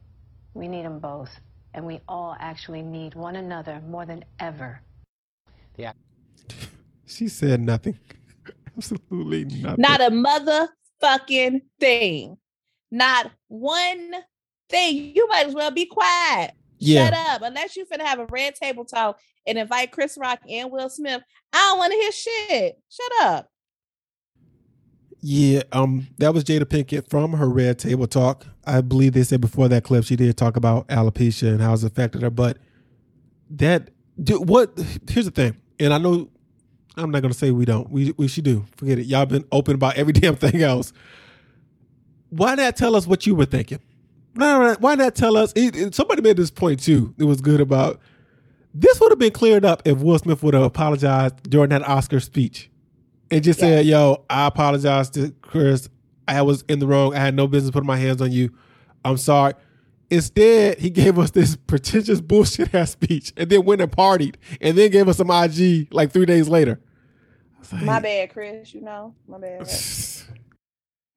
we need them both. And we all actually need one another more than ever. Yeah. She said nothing. Absolutely nothing. Not a motherfucking thing. Not one thing. You might as well be quiet. Yeah. Shut up. Unless you finna have a red table talk and invite Chris Rock and Will Smith, I don't want to hear shit. Shut up. Yeah, um, that was Jada Pinkett from her Red Table Talk. I believe they said before that clip she did talk about alopecia and how it's affected her. But that, dude, what? Here's the thing, and I know I'm not gonna say we don't. We we should do. Forget it. Y'all been open about every damn thing else. Why not tell us what you were thinking? Why not tell us? somebody made this point too. It was good about this would have been cleared up if Will Smith would have apologized during that Oscar speech and just yeah. said, "Yo, I apologize to Chris. I was in the wrong. I had no business putting my hands on you. I'm sorry." Instead, he gave us this pretentious bullshit ass speech and then went and partied and then gave us some IG like three days later. Like, my bad, Chris. You know, my bad.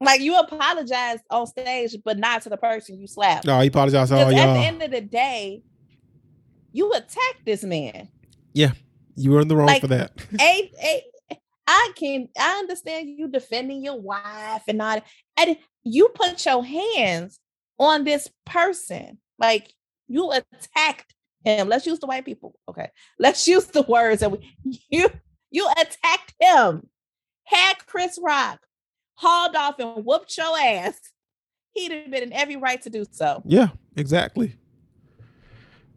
Like you apologize on stage, but not to the person you slapped. No, he apologized. Because at the end of the day, you attacked this man. Yeah, you were in the wrong like, for that. a, a, I can I understand you defending your wife and not and you put your hands on this person. Like you attacked him. Let's use the white people. Okay. Let's use the words that we you you attacked him. Had Chris Rock hauled off and whooped your ass, he'd have been in every right to do so. Yeah, exactly.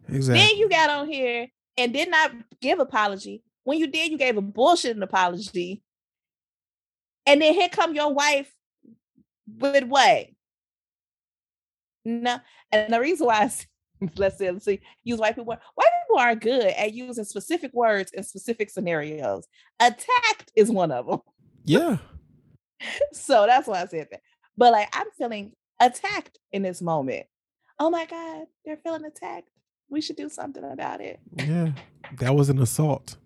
Exactly. Then you got on here and did not give apology. When you did, you gave a bullshit apology. And then here come your wife with what? No. And the reason why I let's say, let's see, use white people. White people are good at using specific words in specific scenarios. Attacked is one of them. Yeah. So that's why I said that. But like I'm feeling attacked in this moment. Oh my God, they're feeling attacked. We should do something about it. Yeah. That was an assault.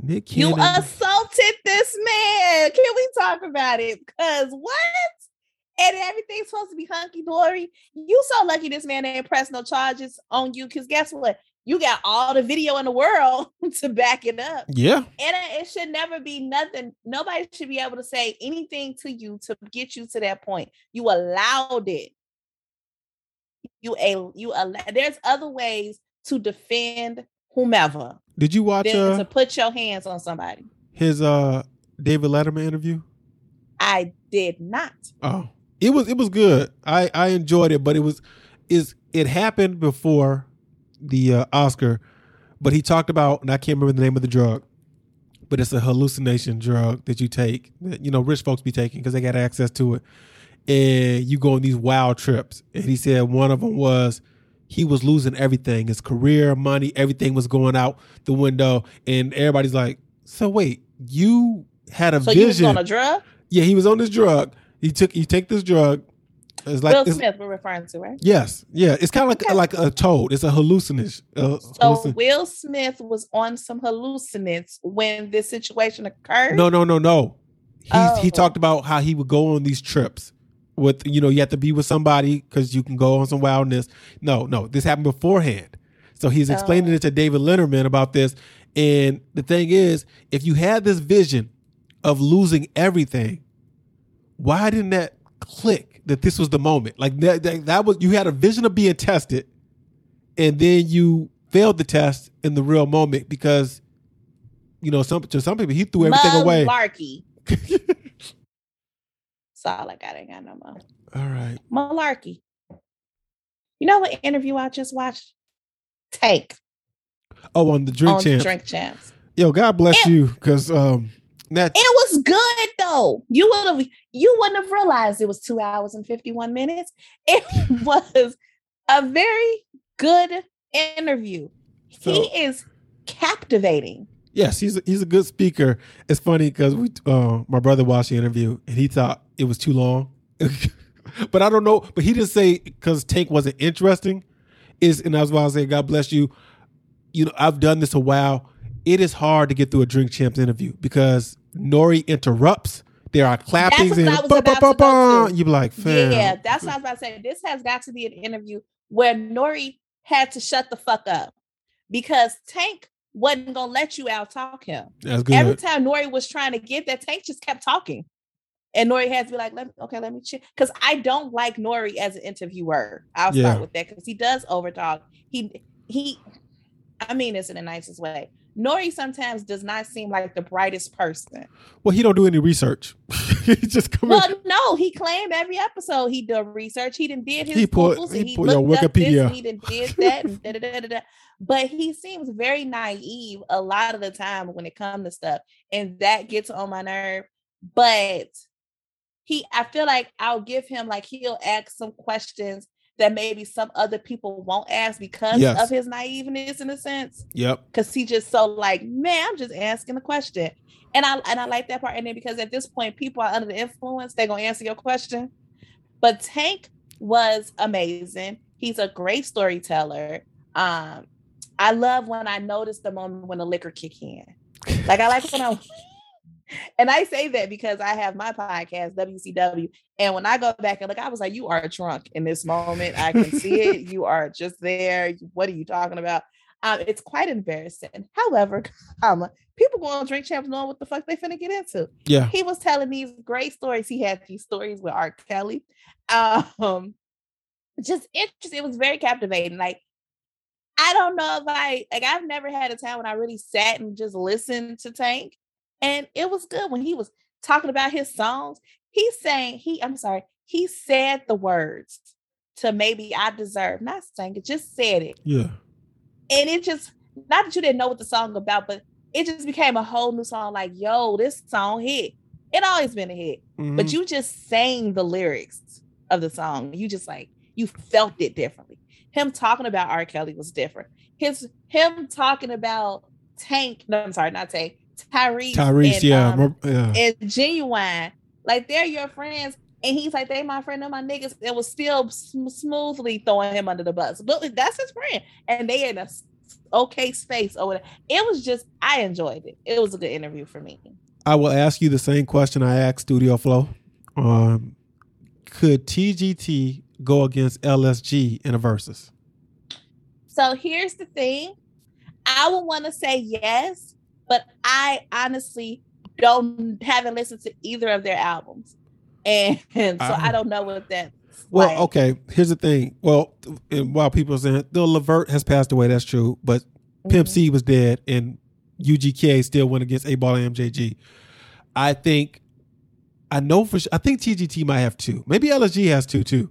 Nick You Cannon. assaulted this man. Can we talk about it? Because what? And everything's supposed to be hunky dory. You so lucky this man ain't pressed no charges on you. Because guess what? You got all the video in the world to back it up. yeah. And it should never be nothing. Nobody should be able to say anything to you to get you to that point. You allowed it. You a you allow. There's other ways to defend whomever Did you watch uh, to put your hands on somebody. his uh David Letterman interview? I did not. Oh, it was it was good. I I enjoyed it, but it was is it happened before the uh, Oscar, but he talked about and I can't remember the name of the drug, but it's a hallucination drug that you take that you know rich folks be taking because they got access to it, and you go on these wild trips. And he said one of them was he was losing everything, his career, money, everything was going out the window, and everybody's like, so wait, you had a So vision? on a drug? Yeah, he was on this drug. He took you take this drug. It's like Will Smith we're referring to, right? yes, yeah. It's kind of like Okay. like a toad. It's a hallucination. Uh, So hallucin- Will Smith was on some hallucinates when this situation occurred. no, no, no, no. He he Oh. talked about how he would go on these trips with you know you have to be with somebody because you can go on some wildness. No, no, this happened beforehand. So he's explaining Oh. it to David Letterman about this. And the thing is, if you had this vision of losing everything, why didn't that click that this was the moment? Like that, that, that was you had a vision of being tested, and then you failed the test in the real moment because you know some to some people he threw everything away. Malarkey. That's all I got. I ain't got no more. All right. Malarkey. You know what interview I just watched? Take. Oh, on the Drink Champs. on. Drink Champs. Yo, God bless you, because um, that It was good though. You would have you wouldn't have realized it was two hours and 51 minutes. It was a very good interview. So- he is captivating. yes, he's a, he's a good speaker. It's funny because we uh, my brother watched the interview and he thought it was too long, but I don't know. But he didn't say because Tank wasn't interesting. Is and that's why I say God bless you. You know, I've done this a while. It is hard to get through a drink champs interview because N.O.R.E. interrupts. There are clappings and I was ba, ba, about to go you be like, fam. Yeah, that's what I was about to say. This has got to be an interview where N.O.R.E. had to shut the fuck up because Tank wasn't gonna let you out talk him. That's good. Every time N.O.R.E. was trying to get that, Tank just kept talking. And N.O.R.E. had to be like, let me, okay, let me check. Because I don't like N.O.R.E. as an interviewer. I'll Yeah. start with that because he does overtalk. He he I mean this in the nicest way. N.O.R.E. sometimes does not seem like the brightest person. well, he don't do any research. he just come in. Well, no, he claimed every episode he did research. He didn't did his He put- Googles he and he put your looked up this Wikipedia. and he done did that da, da, da. But he seems very naive a lot of the time when it comes to stuff, and that gets on my nerve. But he, I feel like I'll give him like he'll ask some questions that maybe some other people won't ask because Yes. of his naiveness in a sense Yep. because he just so like, man, I'm just asking the question. And I and I like that part. And then because at this point, people are under the influence, they're gonna answer your question. But Tank was amazing. He's a great storyteller. Um, I love when I notice the moment when the liquor kick in. Like I like when I and I say that because I have my podcast, WCW. And when I go back and look, I was like, you are drunk in this moment. I can see it. You are just there. What are you talking about? Um, it's quite embarrassing. However, um, people go on drink champs knowing what the fuck they finna get into. Yeah. He was telling these great stories. He had these stories with R. Kelly. Um, just interesting. It was very captivating. Like, I don't know if I like I've never had a time when I really sat and just listened to Tank. And it was good when he was talking about his songs. He's saying he, I'm sorry, he said the words to maybe I deserve, not saying it, just said it Yeah. and it just not that you didn't know what the song about, but it just became a whole new song. Like, yo, this song hit. It always been a hit, but Mhm. you just sang the lyrics of the song. You just like you felt it differently. Him talking about R. Kelly was different. His him talking about Tank, no, I'm sorry, not Tank, Tyrese, Tyrese, and, yeah, um, yeah. and Genuine, like they're your friends. And he's like, they my friend, they're my niggas. It was still sm- smoothly throwing him under the bus. But that's his friend. And they in a okay space over there. It was just, I enjoyed it. It was a good interview for me. I will ask you the same question I asked Studio Flow. Um, could TGT go against LSG in a versus? So here's the thing. I would want to say yes, but I honestly don't haven't listened to either of their albums. And, so Uh, I don't know what that Well, like. okay. Here's the thing. Well, and while people are saying Bill Levert has passed away, that's true, but Pimp Mhm. C was dead, and UGK still went against 8Ball and MJG. I think, I know for sure. I think TGT might have two. Maybe LSG has two too.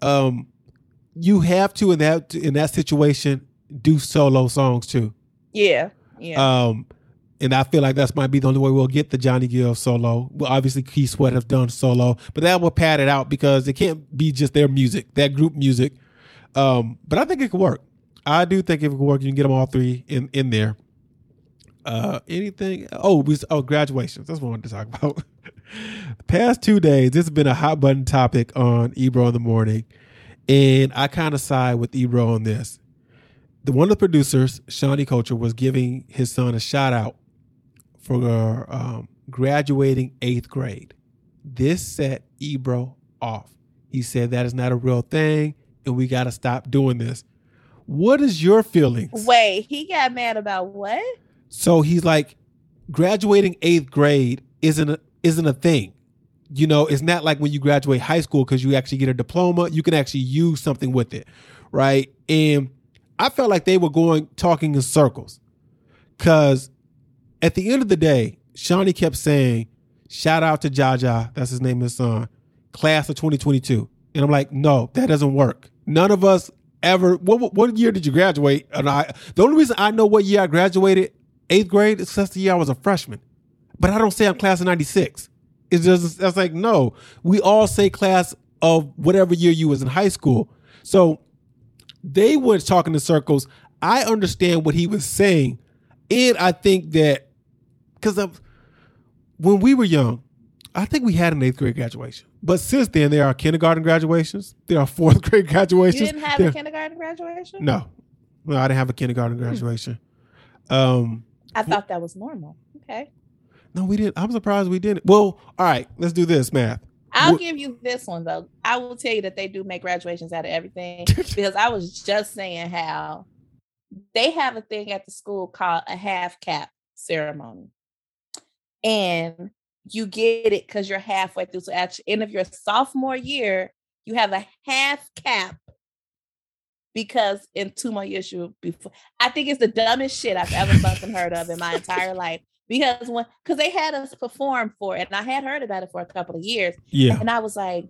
Um, you have to in that in that situation do solo songs too. Yeah. Yeah. Um, and I feel like that's might be the only way we'll get the Johnny Gill solo. Well, obviously Keith Sweat have done solo, but that will pad it out because it can't be just their music, that group music. Um, but I think it could work. I do think if it could work, you can get them all three in in there. Uh, anything? Oh, we oh graduations. That's what I wanted to talk about. the past two days, this has been a hot button topic on Ebro in the morning, and I kind of side with Ebro on this the one of the producers, Shawnee Culture, was giving his son a shout out for um, graduating eighth grade. This set Ebro off. He said that is not a real thing, and we got to stop doing this. What is your feelings? Wait, he got mad about what? So he's like, graduating eighth grade isn't a, isn't a thing. You know, it's not like when you graduate high school because you actually get a diploma. You can actually use something with it, right? And I felt like they were going talking in circles because at the end of the day, Shawnee kept saying, "Shout out to Jaja, that's his name, his son, class of 2022," and I'm like, "No, that doesn't work. None of us ever. What, what- year did you graduate?" And I, the only reason I know what year I graduated, eighth grade, is because the year I was a freshman. But I don't say I'm class of '96. It's just that's like no. We all say class of whatever year you was in high school. So they were talking in circles. I understand what he was saying, and I think that because when we were young, I think we had an eighth grade graduation. But since then, there are kindergarten graduations. There are fourth grade graduations. You didn't have there- a kindergarten graduation? no, no, I didn't have a kindergarten graduation. Um, I thought that was normal. Okay. no, we didn't. I'm surprised we didn't. Well, all right, let's do this math. I'll give you this one though. I will tell you that they do make graduations out of everything because I was just saying how they have a thing at the school called a half cap ceremony. And you get it because you're halfway through. So at the end of your sophomore year, you have a half cap because in two more years you'll be. I think it's the dumbest shit I've ever fucking heard of in my entire life. Because when because they had us perform for it, and I had heard about it for a couple of years, Yeah, and I was like,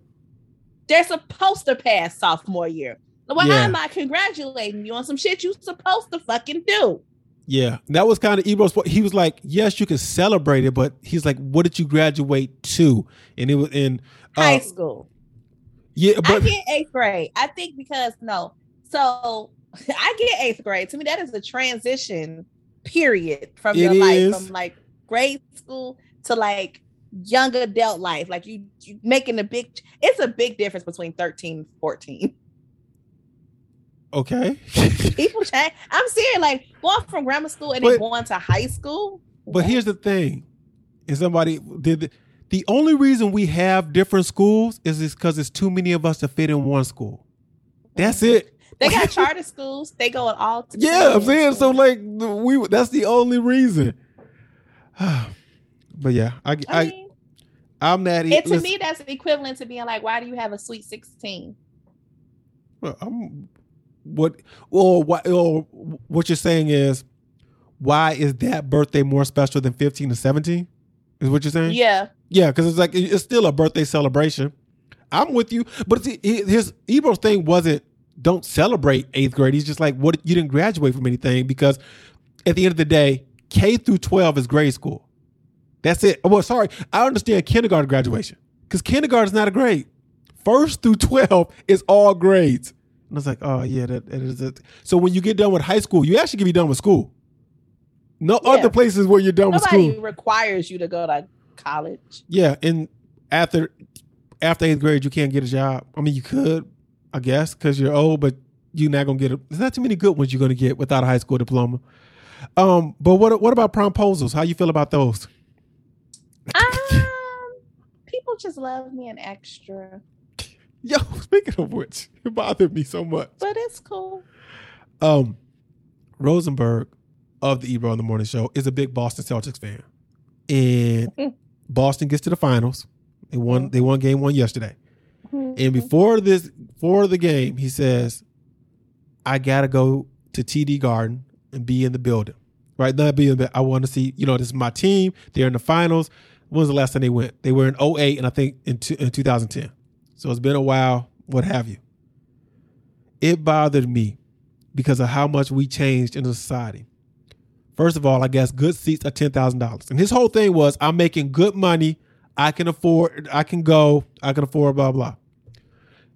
they're supposed to pass sophomore year. Why Yeah. am I congratulating you on some shit you're supposed to fucking do? Yeah. That was kind of Ebro's. He was like, "Yes, you can celebrate it, but he's like, what did you graduate to?" And it was in uh, High school. Yeah, I but get eighth grade. I think because no, so I get eighth grade. To me, that is a transition period from your It life, is. from like grade school to like young adult life. Like you, you making a big. It's a big difference between thirteen and fourteen. Okay. People change. I'm serious. Like going from grammar school and But- then going to high school. But here's the thing: is somebody did the only reason we have different schools is because it's too many of us to fit in one school. That's it. They got charter schools. They go at all. Yeah, I'm schools. saying so. Like we, that's the only reason. but yeah, I, I I, mean, I'm that. And to listen, me, that's equivalent to being like, why do you have a sweet sixteen? well, I'm, what or what or what you're saying is, why is that birthday more special than 15 to 17? Is what you're saying? Yeah, Yeah, because it's like it's still a birthday celebration. I'm with you, but see, his Ebro's thing wasn't don't celebrate eighth grade. He's just like, what you didn't graduate from anything because at the end of the day, K through twelve is grade school. That's it. Oh, well, sorry, I understand kindergarten graduation because kindergarten is not a grade. first through 12 is all grades. And I was like, oh yeah, that, that is it. So when you get done with high school, you actually can be done with school. No Yeah. other places where you're done with Nobody school. requires you to go to college. Yeah, and after after eighth grade, you can't get a job. I mean, you could, I guess, because you're old, but you're not gonna get it. There's not too many good ones you're gonna get without a high school diploma. Um, but what what about promposals? How you feel about those? Um, people just love me an extra, Yo, speaking of which, it bothered me so much. but it's cool. Um, Rosenberg of the Ebro in the Morning Show is a big Boston Celtics fan, and Boston gets to the finals. They won. They won game one yesterday. And before this, before the game, he says, "I gotta go to TD Garden and be in the building. Right, not be in the. I want to see. You know, this is my team. They're in the finals. When was the last time they went? They were in 08 and I think in, two, in 2010. So it's been a while. What have you? It bothered me because of how much we changed in society. First of all, I guess good seats are ten thousand dollars, and his whole thing was, "I'm making good money. I can afford. I can go. I can afford blah blah."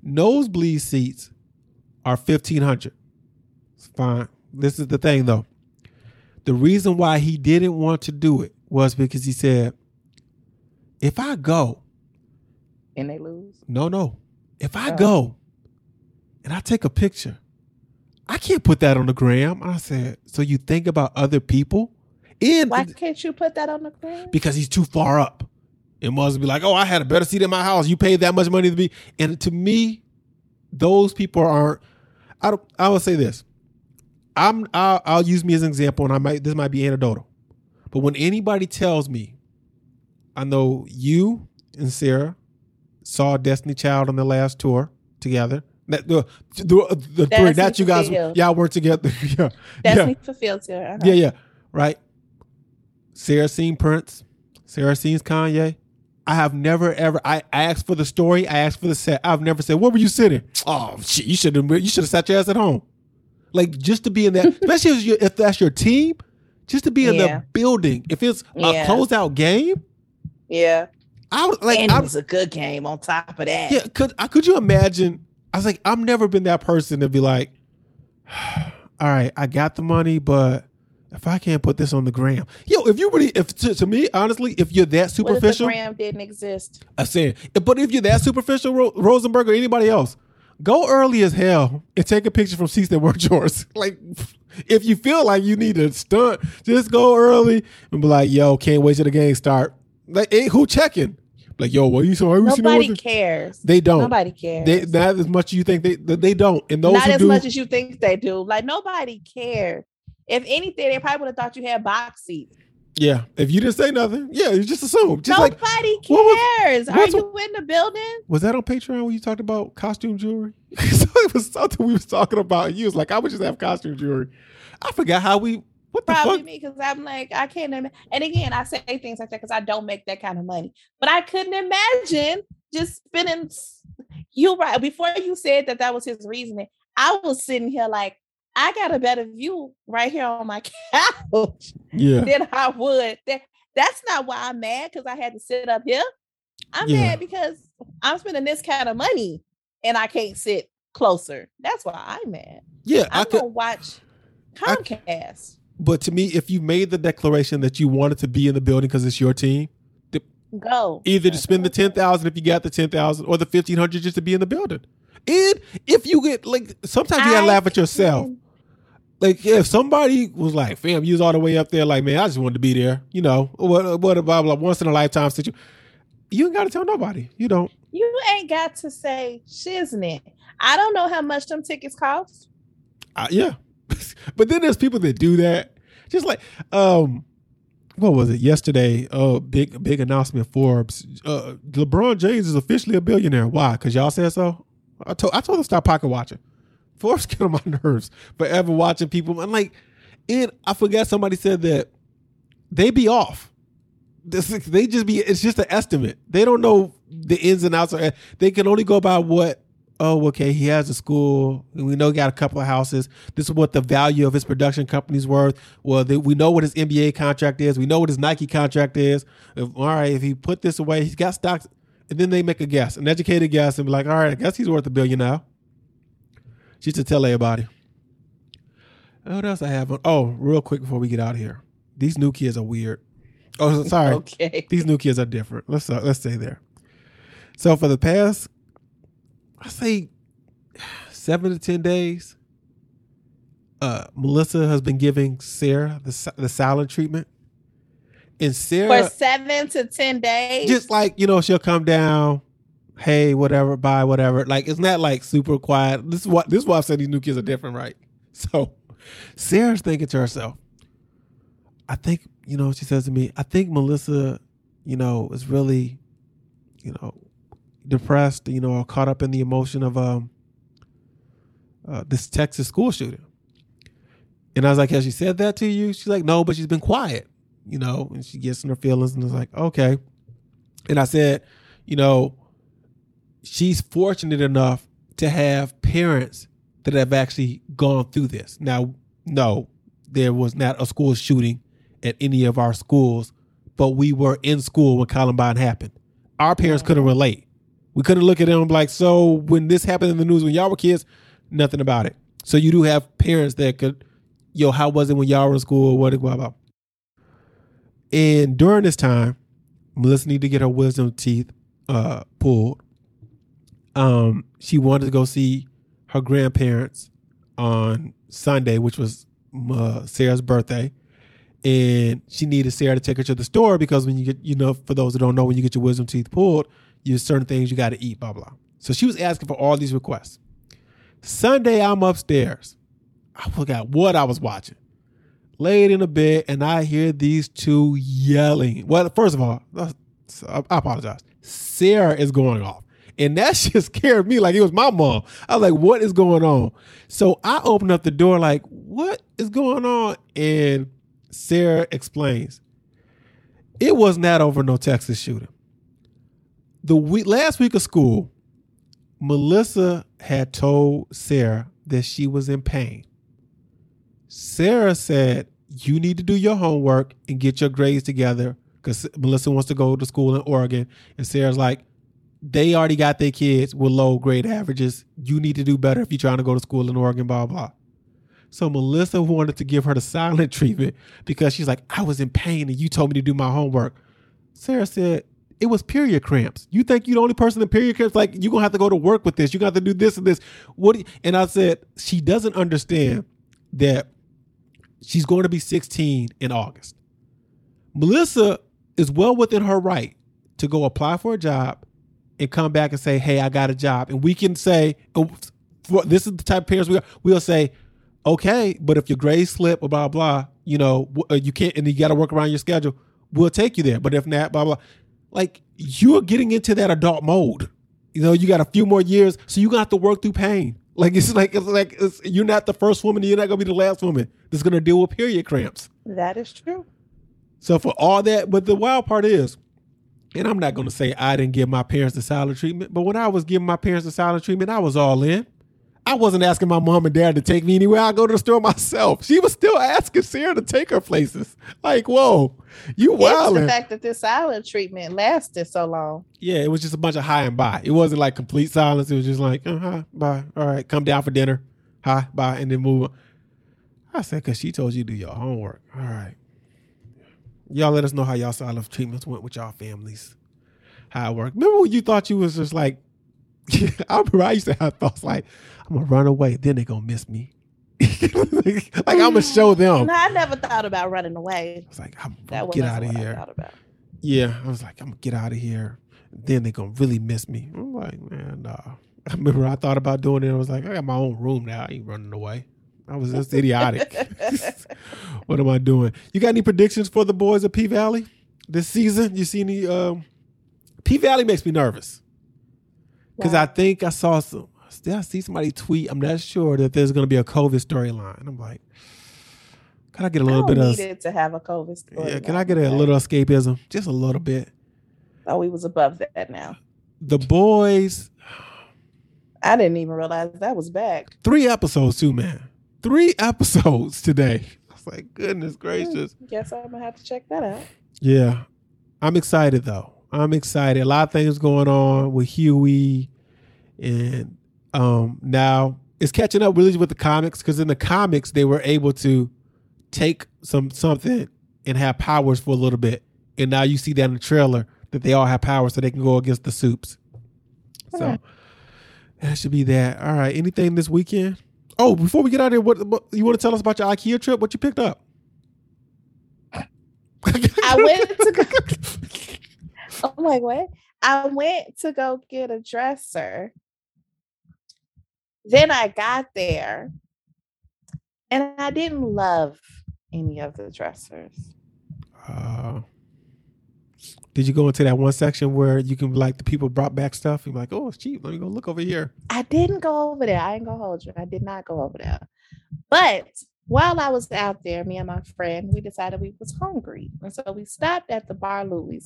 Nosebleed seats are fifteen hundred. It's fine. This is the thing though. The reason why he didn't want to do it was because he said, "If I go, and they lose. no, no, if I Oh. go and I take a picture, I can't put that on the gram." I said, "So you think about other people?" And Why can't you put that on the gram? because he's too far up. It must be like, oh, I had a better seat in my house. You paid that much money to be. And to me, those people aren't. I don't. I will say this. I'm. I'll, I'll use me as an example, and I might. This might be anecdotal, but when anybody tells me, I know you and Sarah saw Destiny Child on the last tour together. That the the, the three, not you guys. Fulfilled. Y'all work together. yeah, Destiny fulfills your. uh-huh. yeah, yeah. Right. Sarah seen Prince. Sarah seen Kanye. I have never ever. I asked for the story. I asked for the set. I've never said, "Where were you sitting?" Oh shit! You should have. You should have sat your ass at home. Like just to be in that, especially if, you, if that's your team, just to be in Yeah. the building. If it's a Yeah. closeout game, Yeah. I was like, and it I'm, was a good game on top of that. yeah. Could I? Could you imagine? I was like, I've never been that person to be like, all right, I got the money, but if I can't put this on the gram, yo, if you really, if to, to me, honestly, if you're that What if the superficial, gram didn't exist? I'm saying, but if you're that superficial, Ro- Rosenberg or anybody else, go early as hell and take a picture from seats that weren't yours. Like, if you feel like you need to stunt, just go early and be like, yo, can't wait till the game start. Like, ain't who checking? Like, yo, what are you seen Nobody cares. They don't. Nobody cares. They not as much as you think they they don't. And those Not as do, much as you think they do. Like nobody cares. If anything, they probably would have thought you had box seats. yeah. If you didn't say nothing, yeah, you just assume. Just like Nobody was- cares. Are what's- you in the building? was that on Patreon when you talked about costume jewelry? so it was something we was talking about. And you was like, I would just have costume jewelry. I forgot how we. What the Probably me because I'm like, I can't imagine. And again, I say things like that because I don't make that kind of money. But I couldn't imagine just spending. You right before you said that that was his reasoning. I was sitting here like, I got a better view right here on my couch Yeah. than I would. That that's not why I'm mad because I had to sit up here. I'm Yeah. mad because I'm spending this kind of money and I can't sit closer. That's why I'm mad. Yeah. I I'm could. gonna watch Comcast. But to me, if you made the declaration that you wanted to be in the building because it's your team, Go either to spend the ten thousand if you got the ten thousand, or the fifteen hundred just to be in the building. And if you get like, sometimes you gotta I laugh at yourself. like if somebody was like, "Fam, you was all the way up there," like, "Man, I just wanted to be there," you know, what, what, blah, blah, once in a lifetime situation. You ain't got to tell nobody. You don't. You ain't got to say shiznit. I don't know how much them tickets cost. Uh, yeah, but then there's people that do that. Just like, um, what was it yesterday? Oh, big, big announcement. Forbes. Uh, LeBron James is officially a billionaire. Why? Because y'all said so. I told, I told him stop pocket watching. Forbes get on my nerves. Forever watching people. I'm like, and I forgot somebody said that they be off. This, they just be. It's just an estimate. They don't know the ins and outs. Of, they can only go by what. Oh, okay. He has a school. We know he got a couple of houses. This is what the value of his production company's worth. Well, they, we know what his NBA contract is. We know what his Nike contract is. If, all right, if he put this away, he's got stocks. And then they make a guess, an educated guess, and be like, all right, I guess he's worth a billion now. She should tell everybody. What else I have? On? Oh, real quick before we get out of here. These new kids are weird. Oh, sorry. Okay. These new kids are different. Let's uh, let's stay there. So for the past, I say, seven to ten days, uh, Melissa has been giving Sarah the the silent treatment, and Sarah For seven to ten days. just like you know she'll come down, hey whatever, bye whatever. Like it's not like super quiet. This is what this is why I said these new kids are different, right? So Sarah's thinking to herself, I think you know she says to me, I think Melissa, you know, is really, you know, depressed, you know, or caught up in the emotion of um uh, this Texas school shooting. And I was like, has she said that to you? She's like, no, but she's been quiet, you know, and she gets in her feelings and it's like, okay. And I said, you know, she's fortunate enough to have parents that have actually gone through this. Now, no, there was not a school shooting at any of our schools, but we were in school when Columbine happened. Our parents couldn't relate. We couldn't look at them like, so when this happened in the news when y'all were kids, nothing about it. So you do have parents that could, yo, how was it when y'all were in school? What, blah, blah. And during this time, Melissa needed to get her wisdom teeth uh, pulled. Um, she wanted to go see her grandparents on Sunday, which was uh, Sarah's birthday, and she needed Sarah to take her to the store because when you get, you know, for those that don't know, when you get your wisdom teeth pulled, there's certain things you got to eat, blah blah. So she was asking for all these requests. Sunday, I'm upstairs. I forgot what I was watching. Laid in a bed, and I hear these two yelling. Well, first of all, I apologize. Sarah is going off. And that shit scared me like it was my mom. I was like, what is going on? So I opened up the door, like, what is going on? And Sarah explains. It was not over no Texas shooting. The week last week of school, Melissa had told Sarah that she was in pain. Sarah said, You need to do your homework and get your grades together because Melissa wants to go to school in Oregon. And Sarah's like, They already got their kids with low grade averages. You need to do better if you're trying to go to school in Oregon, blah, blah. So Melissa wanted to give her the silent treatment because she's like, I was in pain and you told me to do my homework. Sarah said, it was period cramps. You think you're the only person in period cramps? Like you're gonna have to go to work with this. You got to do this and this. What? do you-" And I said she doesn't understand that she's going to be 16 in August. Melissa is well within her right to go apply for a job and come back and say, "Hey, I got a job," and we can say, oh, "This is the type of parents we are." We'll say, "Okay, but if your grades slip or blah blah, you know, uh, you can't, and you got to work around your schedule. We'll take you there. But if not, blah blah." Like you're getting into that adult mode. You know, you got a few more years, so you got to work through pain. Like it's like it's like it's, you're not the first woman, you're not gonna be the last woman that's gonna deal with period cramps. that is true. So for all that, but the wild part is, and I'm not to say I didn't give my parents the silent treatment, but when I was giving my parents the silent treatment, I was all in. I wasn't asking my mom and dad to take me anywhere. I go to the store myself. She was still asking Sarah to take her places. Like, whoa, you It's the fact that this silent treatment lasted so long. Yeah, it was just a bunch of hi and bye. It wasn't like complete silence. It was just like, uh huh, bye. All right, come down for dinner. Hi, bye, and then move. on. I said, because she told you to do your homework. All right. Y'all let us know how y'all silent treatments went with y'all families. How it worked. Remember when you thought you was just like, I remember I used to have thoughts like, I'm to run away. Then they're to miss me. like, I'm to show them. No, I never thought about running away. I was like, I'm That gonna get out of what I here. Yeah, I was like, I'm gonna get out of here. Then they're gonna really miss me. I'm like, man, nah. I remember I thought about doing it. I was like, I got my own room now. I ain't running away. I was just idiotic. what am I doing? You got any predictions for the boys of P Valley this season? You see any? Um, P Valley makes me nervous because? I think I saw some. Did I see somebody tweet? I'm not sure that there's gonna be a COVID storyline. I'm like, can I get a little bit of? need it to have a COVID story. Yeah, can I get a little escapism? Just a little bit. Oh, we was above that now. the boys I didn't even realize that was back. three episodes too man three episodes today i was like goodness gracious Guess I'm gonna have to check that out. yeah i'm excited though I'm excited. A lot of things going on with Hughie, and um, now it's catching up really with the comics because in the comics they were able to take some something and have powers for a little bit, and now you see that in the trailer that they all have powers so they can go against the supes. So that should be that. All right. Anything this weekend? Oh, before we get out of here, what, what you want to tell us about your IKEA trip? What you picked up? I went to go. I'm like, what? I went to go get a dresser. Then I got there and I didn't love any of the dressers. Uh, did you go into that one section where you can like the people brought back stuff? You're like, oh, it's cheap. Let me go look over here. I didn't go over there. I ain't gonna hold you. I did not go over there. But while I was out there, me and my friend, we decided we was hungry. And so we stopped at the Bar Louie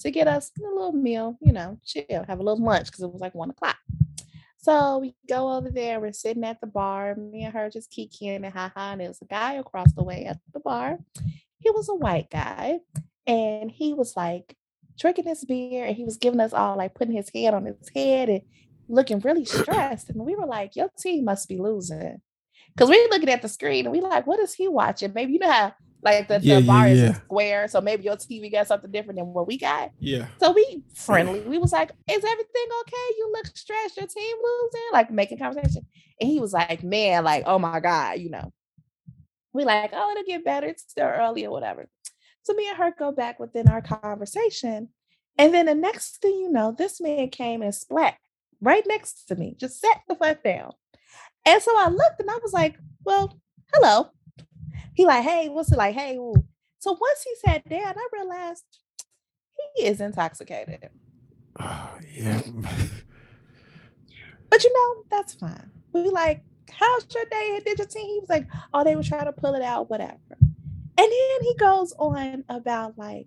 to get us a little meal, you know, chill, have a little lunch because it was like one o'clock. So we go over there, we're sitting at the bar, me and her just kikiing and ha ha. And there was a guy across the way at the bar. He was a white guy. And he was like drinking his beer and he was giving us all like putting his hand on his head and looking really stressed. And we were like, Your team must be losing. Cause we're looking at the screen and we like, what is he watching? Maybe you know how like the, Yeah, the bar yeah, is square, so maybe your TV got something different than what we got. Yeah. So we friendly. We was like, "Is everything okay? You look stressed. Your team losing." Like making conversation, and he was like, "Man, like, oh my god, you know." We like, "Oh, it'll get better. It's still early or whatever." So me and her go back within our conversation, and then the next thing you know, this man came and splat right next to me, just sat the fuck down. And so I looked and I was like, "Well, hello." He like, "Hey, what's it like? Hey." ooh." So once he sat down, I realized he is intoxicated. Oh, yeah. But you know, that's fine. We like, how's your day at Digital Team? He was like, oh, they were trying to pull it out, whatever. And then he goes on about like,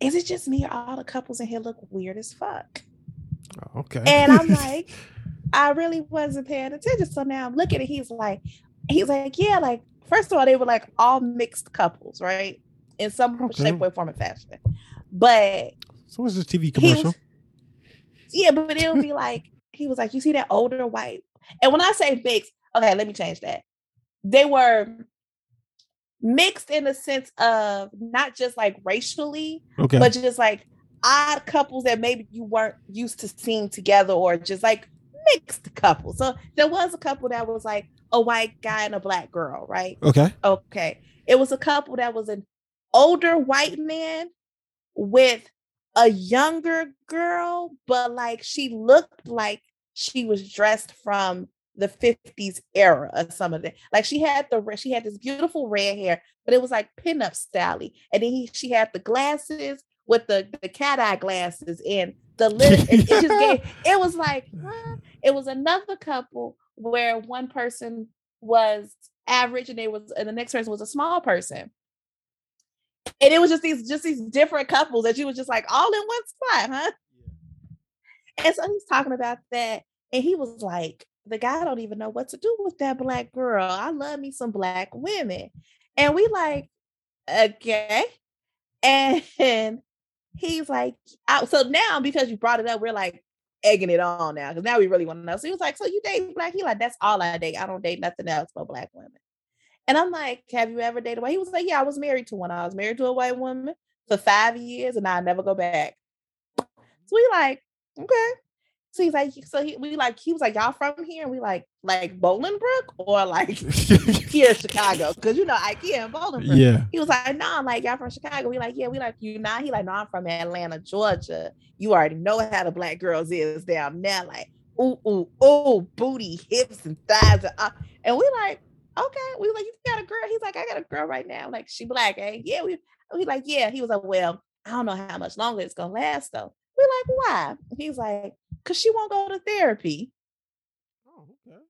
is it just me or all the couples in here look weird as fuck? Oh, okay. And I'm like, I really wasn't paying attention. So now I'm looking and he's like, he's like, yeah, like, first of all, they were like all mixed couples, right? In some Okay. shape, way, form, and fashion. But so what's this TV commercial? was, yeah, but it would be like he was like, you see that older white, and when I say mixed, okay, let me change that. They were mixed in the sense of not just like racially, okay. but just like odd couples that maybe you weren't used to seeing together, or just like mixed couples. So there was a couple that was like a white guy and a black girl, right? okay. Okay. It was a couple that was an older white man with a younger girl, but like she looked like she was dressed from the 50s era or some of that. Like she had the she had this beautiful red hair, but it was like pinup style. And then he, she had the glasses with the, the cat eye glasses and the little it, it just gave it was like huh? it was another couple where one person was average and they was and the next person was a small person. And it was just these just these different couples that you was just like all in one spot huh? And so he's talking about that and he was like the guy don't even know what to do with that black girl. I love me some black women. And we like okay. And he's like out so now because you brought it up we're like egging it on now because now we really want to know so he was like so you date black he like that's all i date i don't date nothing else but black women and I'm like, have you ever dated white? He was like, yeah, I was married to one. I was married to a white woman for five years and I never go back. So we like, okay. So he's like, so he, we like, he was like, y'all from here? And we like, like Bolingbrook or like here in Chicago? Because you know, IKEA and Bolingbrook. yeah. He was like, no, nah, like y'all from Chicago. We like, yeah, we like you not. He like, no, I'm from Atlanta, Georgia. You already know how the black girls is down there. Like, ooh, ooh, ooh, booty, hips, and thighs. And, uh, and we like, okay. We like, you got a girl? He's like, I got a girl right now. Like, she black, eh? Yeah. We we like, yeah. He was like, well, I don't know how much longer it's gonna last though. We like, why? He's like, cause she won't go to therapy. Oh, okay.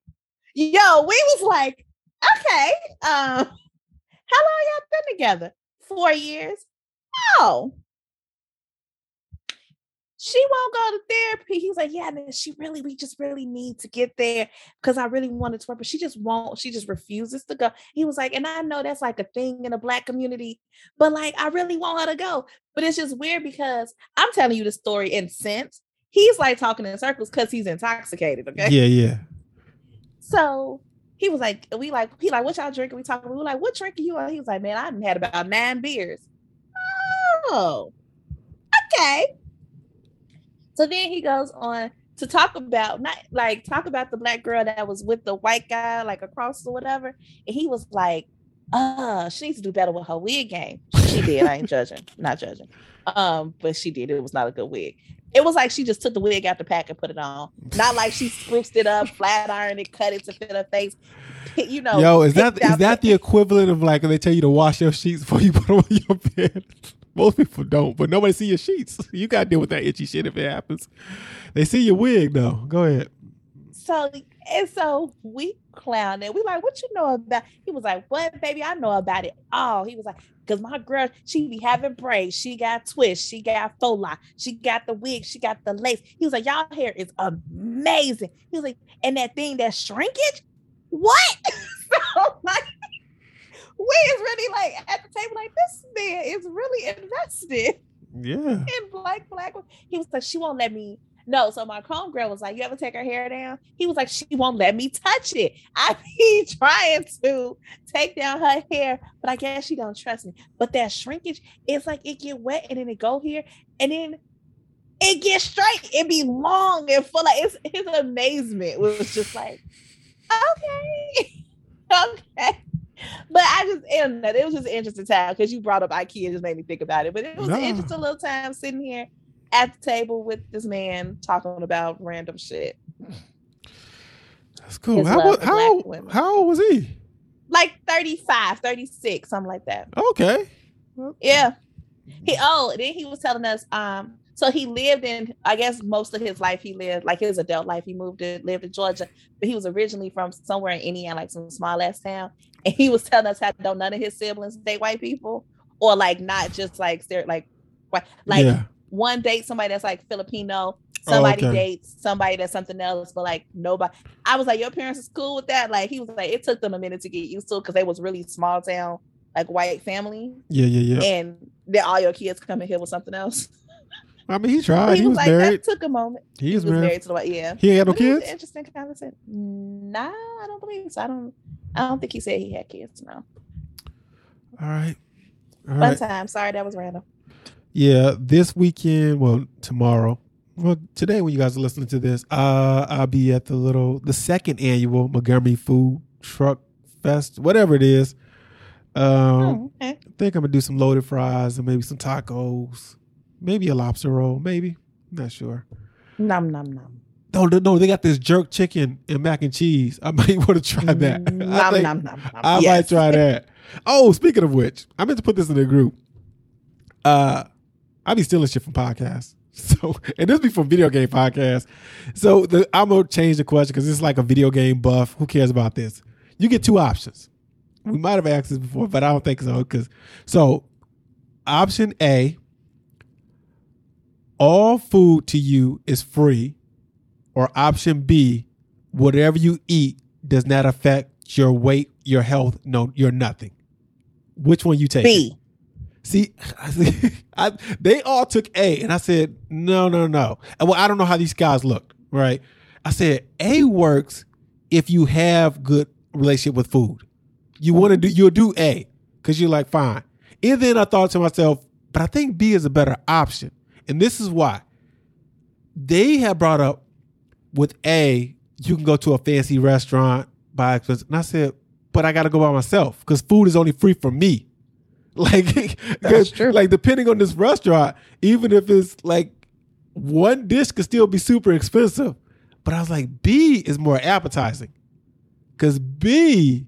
Yo, we was like, okay. Um, how long y'all been together? Four years. Oh. she won't go to therapy. He's like, yeah, man, she really, we just really need to get there because I really wanted to work, but she just won't, she just refuses to go. He was like, and I know that's like a thing in the black community, but like, I really want her to go. But it's just weird because I'm telling you the story in sense. He's like talking in circles because he's intoxicated. Okay. Yeah, yeah. So he was like, we like, he like, what y'all drinking? We talking. We were like, what drinking you? He was like, man, I had about nine beers. Oh, okay. So then he goes on to talk about not like talk about the black girl that was with the white guy like across or whatever. And he was like, uh, she needs to do better with her wig game. She did. I ain't judging, not judging. Um, but she did. It was not a good wig. It was like she just took the wig out the pack and put it on. Not like she spruced it up, flat ironed it, cut it to fit her face. You know. Yo, is that is that the equivalent of like they tell you to wash your sheets before you put them on your bed? Most people don't, but nobody see your sheets. You got to deal with that itchy shit if it happens. They see your wig though. Go ahead. So and so we clown and we like, what you know about? He was like, what, baby? I know about it all. He was like, because my girl, she be having braids, she got twists, she got faux lie, she got the wig, she got the lace. He was like, y'all hair is amazing. He was like, and that thing that shrinkage, what? so like we is really like at the table, like this man is really invested. Yeah. In black, black. He was like, she won't let me. No, so my girl was like, "You ever take her hair down?" He was like, "She won't let me touch it." I be trying to take down her hair, but I guess she don't trust me. But that shrinkage, it's like it get wet and then it go here, and then it gets straight. It be long and full. Like it's his amazement was just like, okay, okay but I just and it was just an interesting time because you brought up IKEA, just made me think about it. But it was no. an interesting little time sitting here at the table with this man talking about random shit. That's cool. How, how, how old was he? Like 35, 36, something like that. Okay. Yeah. He oh, then he was telling us um so he lived in, I guess, most of his life he lived, like his adult life, he moved to lived in Georgia, but he was originally from somewhere in Indiana, like some small ass town. And he was telling us how don't none of his siblings date white people, or like not just like they're like white, like yeah. One date somebody that's like Filipino, oh, somebody oh, okay. dates somebody that's something else, but like nobody. I was like, your parents is cool with that. Like he was like, it took them a minute to get used to because they was really small town, like white family. Yeah, yeah, yeah. And then all your kids coming here with something else. I mean, he tried. He, he was, was, like, married. That took a moment. He, he was married. married to the wife. Yeah. He had no kids. interesting conversation. Nah, I don't believe so. I don't. I don't think he said he had kids. No. All right. All One right. time. Sorry, that was random. Yeah, this weekend. Well, tomorrow. Well, today when you guys are listening to this, uh, I'll be at the little the second annual Montgomery Food Truck Fest, whatever it is. Um, oh, okay. I think I'm gonna do some loaded fries and maybe some tacos maybe a lobster roll, maybe. I'm not sure. Nom nom nom. No, no, no, they got this jerk chicken and mac and cheese. I might want to try that. Nom, I, think, nom, nom, nom. I yes. might try that. Oh, speaking of which, I meant to put this in the group. Uh, I be stealing shit from podcasts. So, and this be from video game podcasts. So, the, I'm gonna change the question because it's like a video game buff. Who cares about this? You get two options. We might have asked this before, but I don't think so. Because so, option A all food to you is free, or option B, whatever you eat does not affect your weight, your health, no, you're nothing. Which one you take? B. See, I, they all took A, and I said, no, no, no. And well, I don't know how these guys look, right? I said A works if you have good relationship with food. You want to do, you'll do A because you're like, fine. And then I thought to myself, but I think B is a better option and this is why they have brought up with A, you can go to a fancy restaurant, buy expensive. And I said, but I got to go by myself because food is only free for me. Like, That's true. like depending on this restaurant, even if it's like one dish could still be super expensive. But I was like, B is more appetizing because B,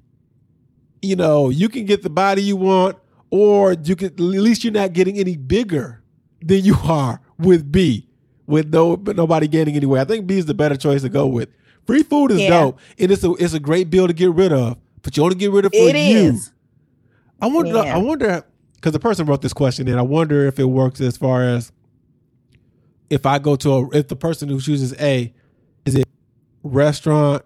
you know, you can get the body you want, or you can at least you're not getting any bigger than you are with B, with no but nobody getting anywhere. I think B is the better choice to go with. Free food is yeah. dope, and it's a it's a great bill to get rid of, but you only get rid of for it you. Is. I wonder. Yeah. I wonder because the person wrote this question, and I wonder if it works as far as if I go to a if the person who chooses A, is it restaurant,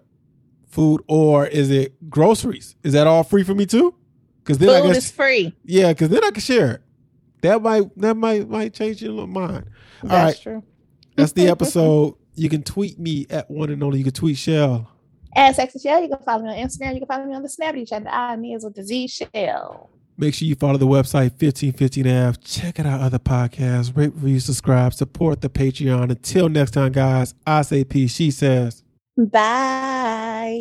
food, or is it groceries? Is that all free for me too? Because then Food I guess is free. yeah, because then I can share it. That might that might might change your mind. All right, That's true. that's the episode. You can tweet me at one and only. You can tweet Shell. As Sexy Shell, you can follow me on Instagram. You can follow me on the Snapchat chat. I me is with the Z Shell. Make sure you follow the website 1515 Ave. Check out our other podcasts. Rate, review, subscribe, support the Patreon. Until next time, guys, I say peace. She says. Bye.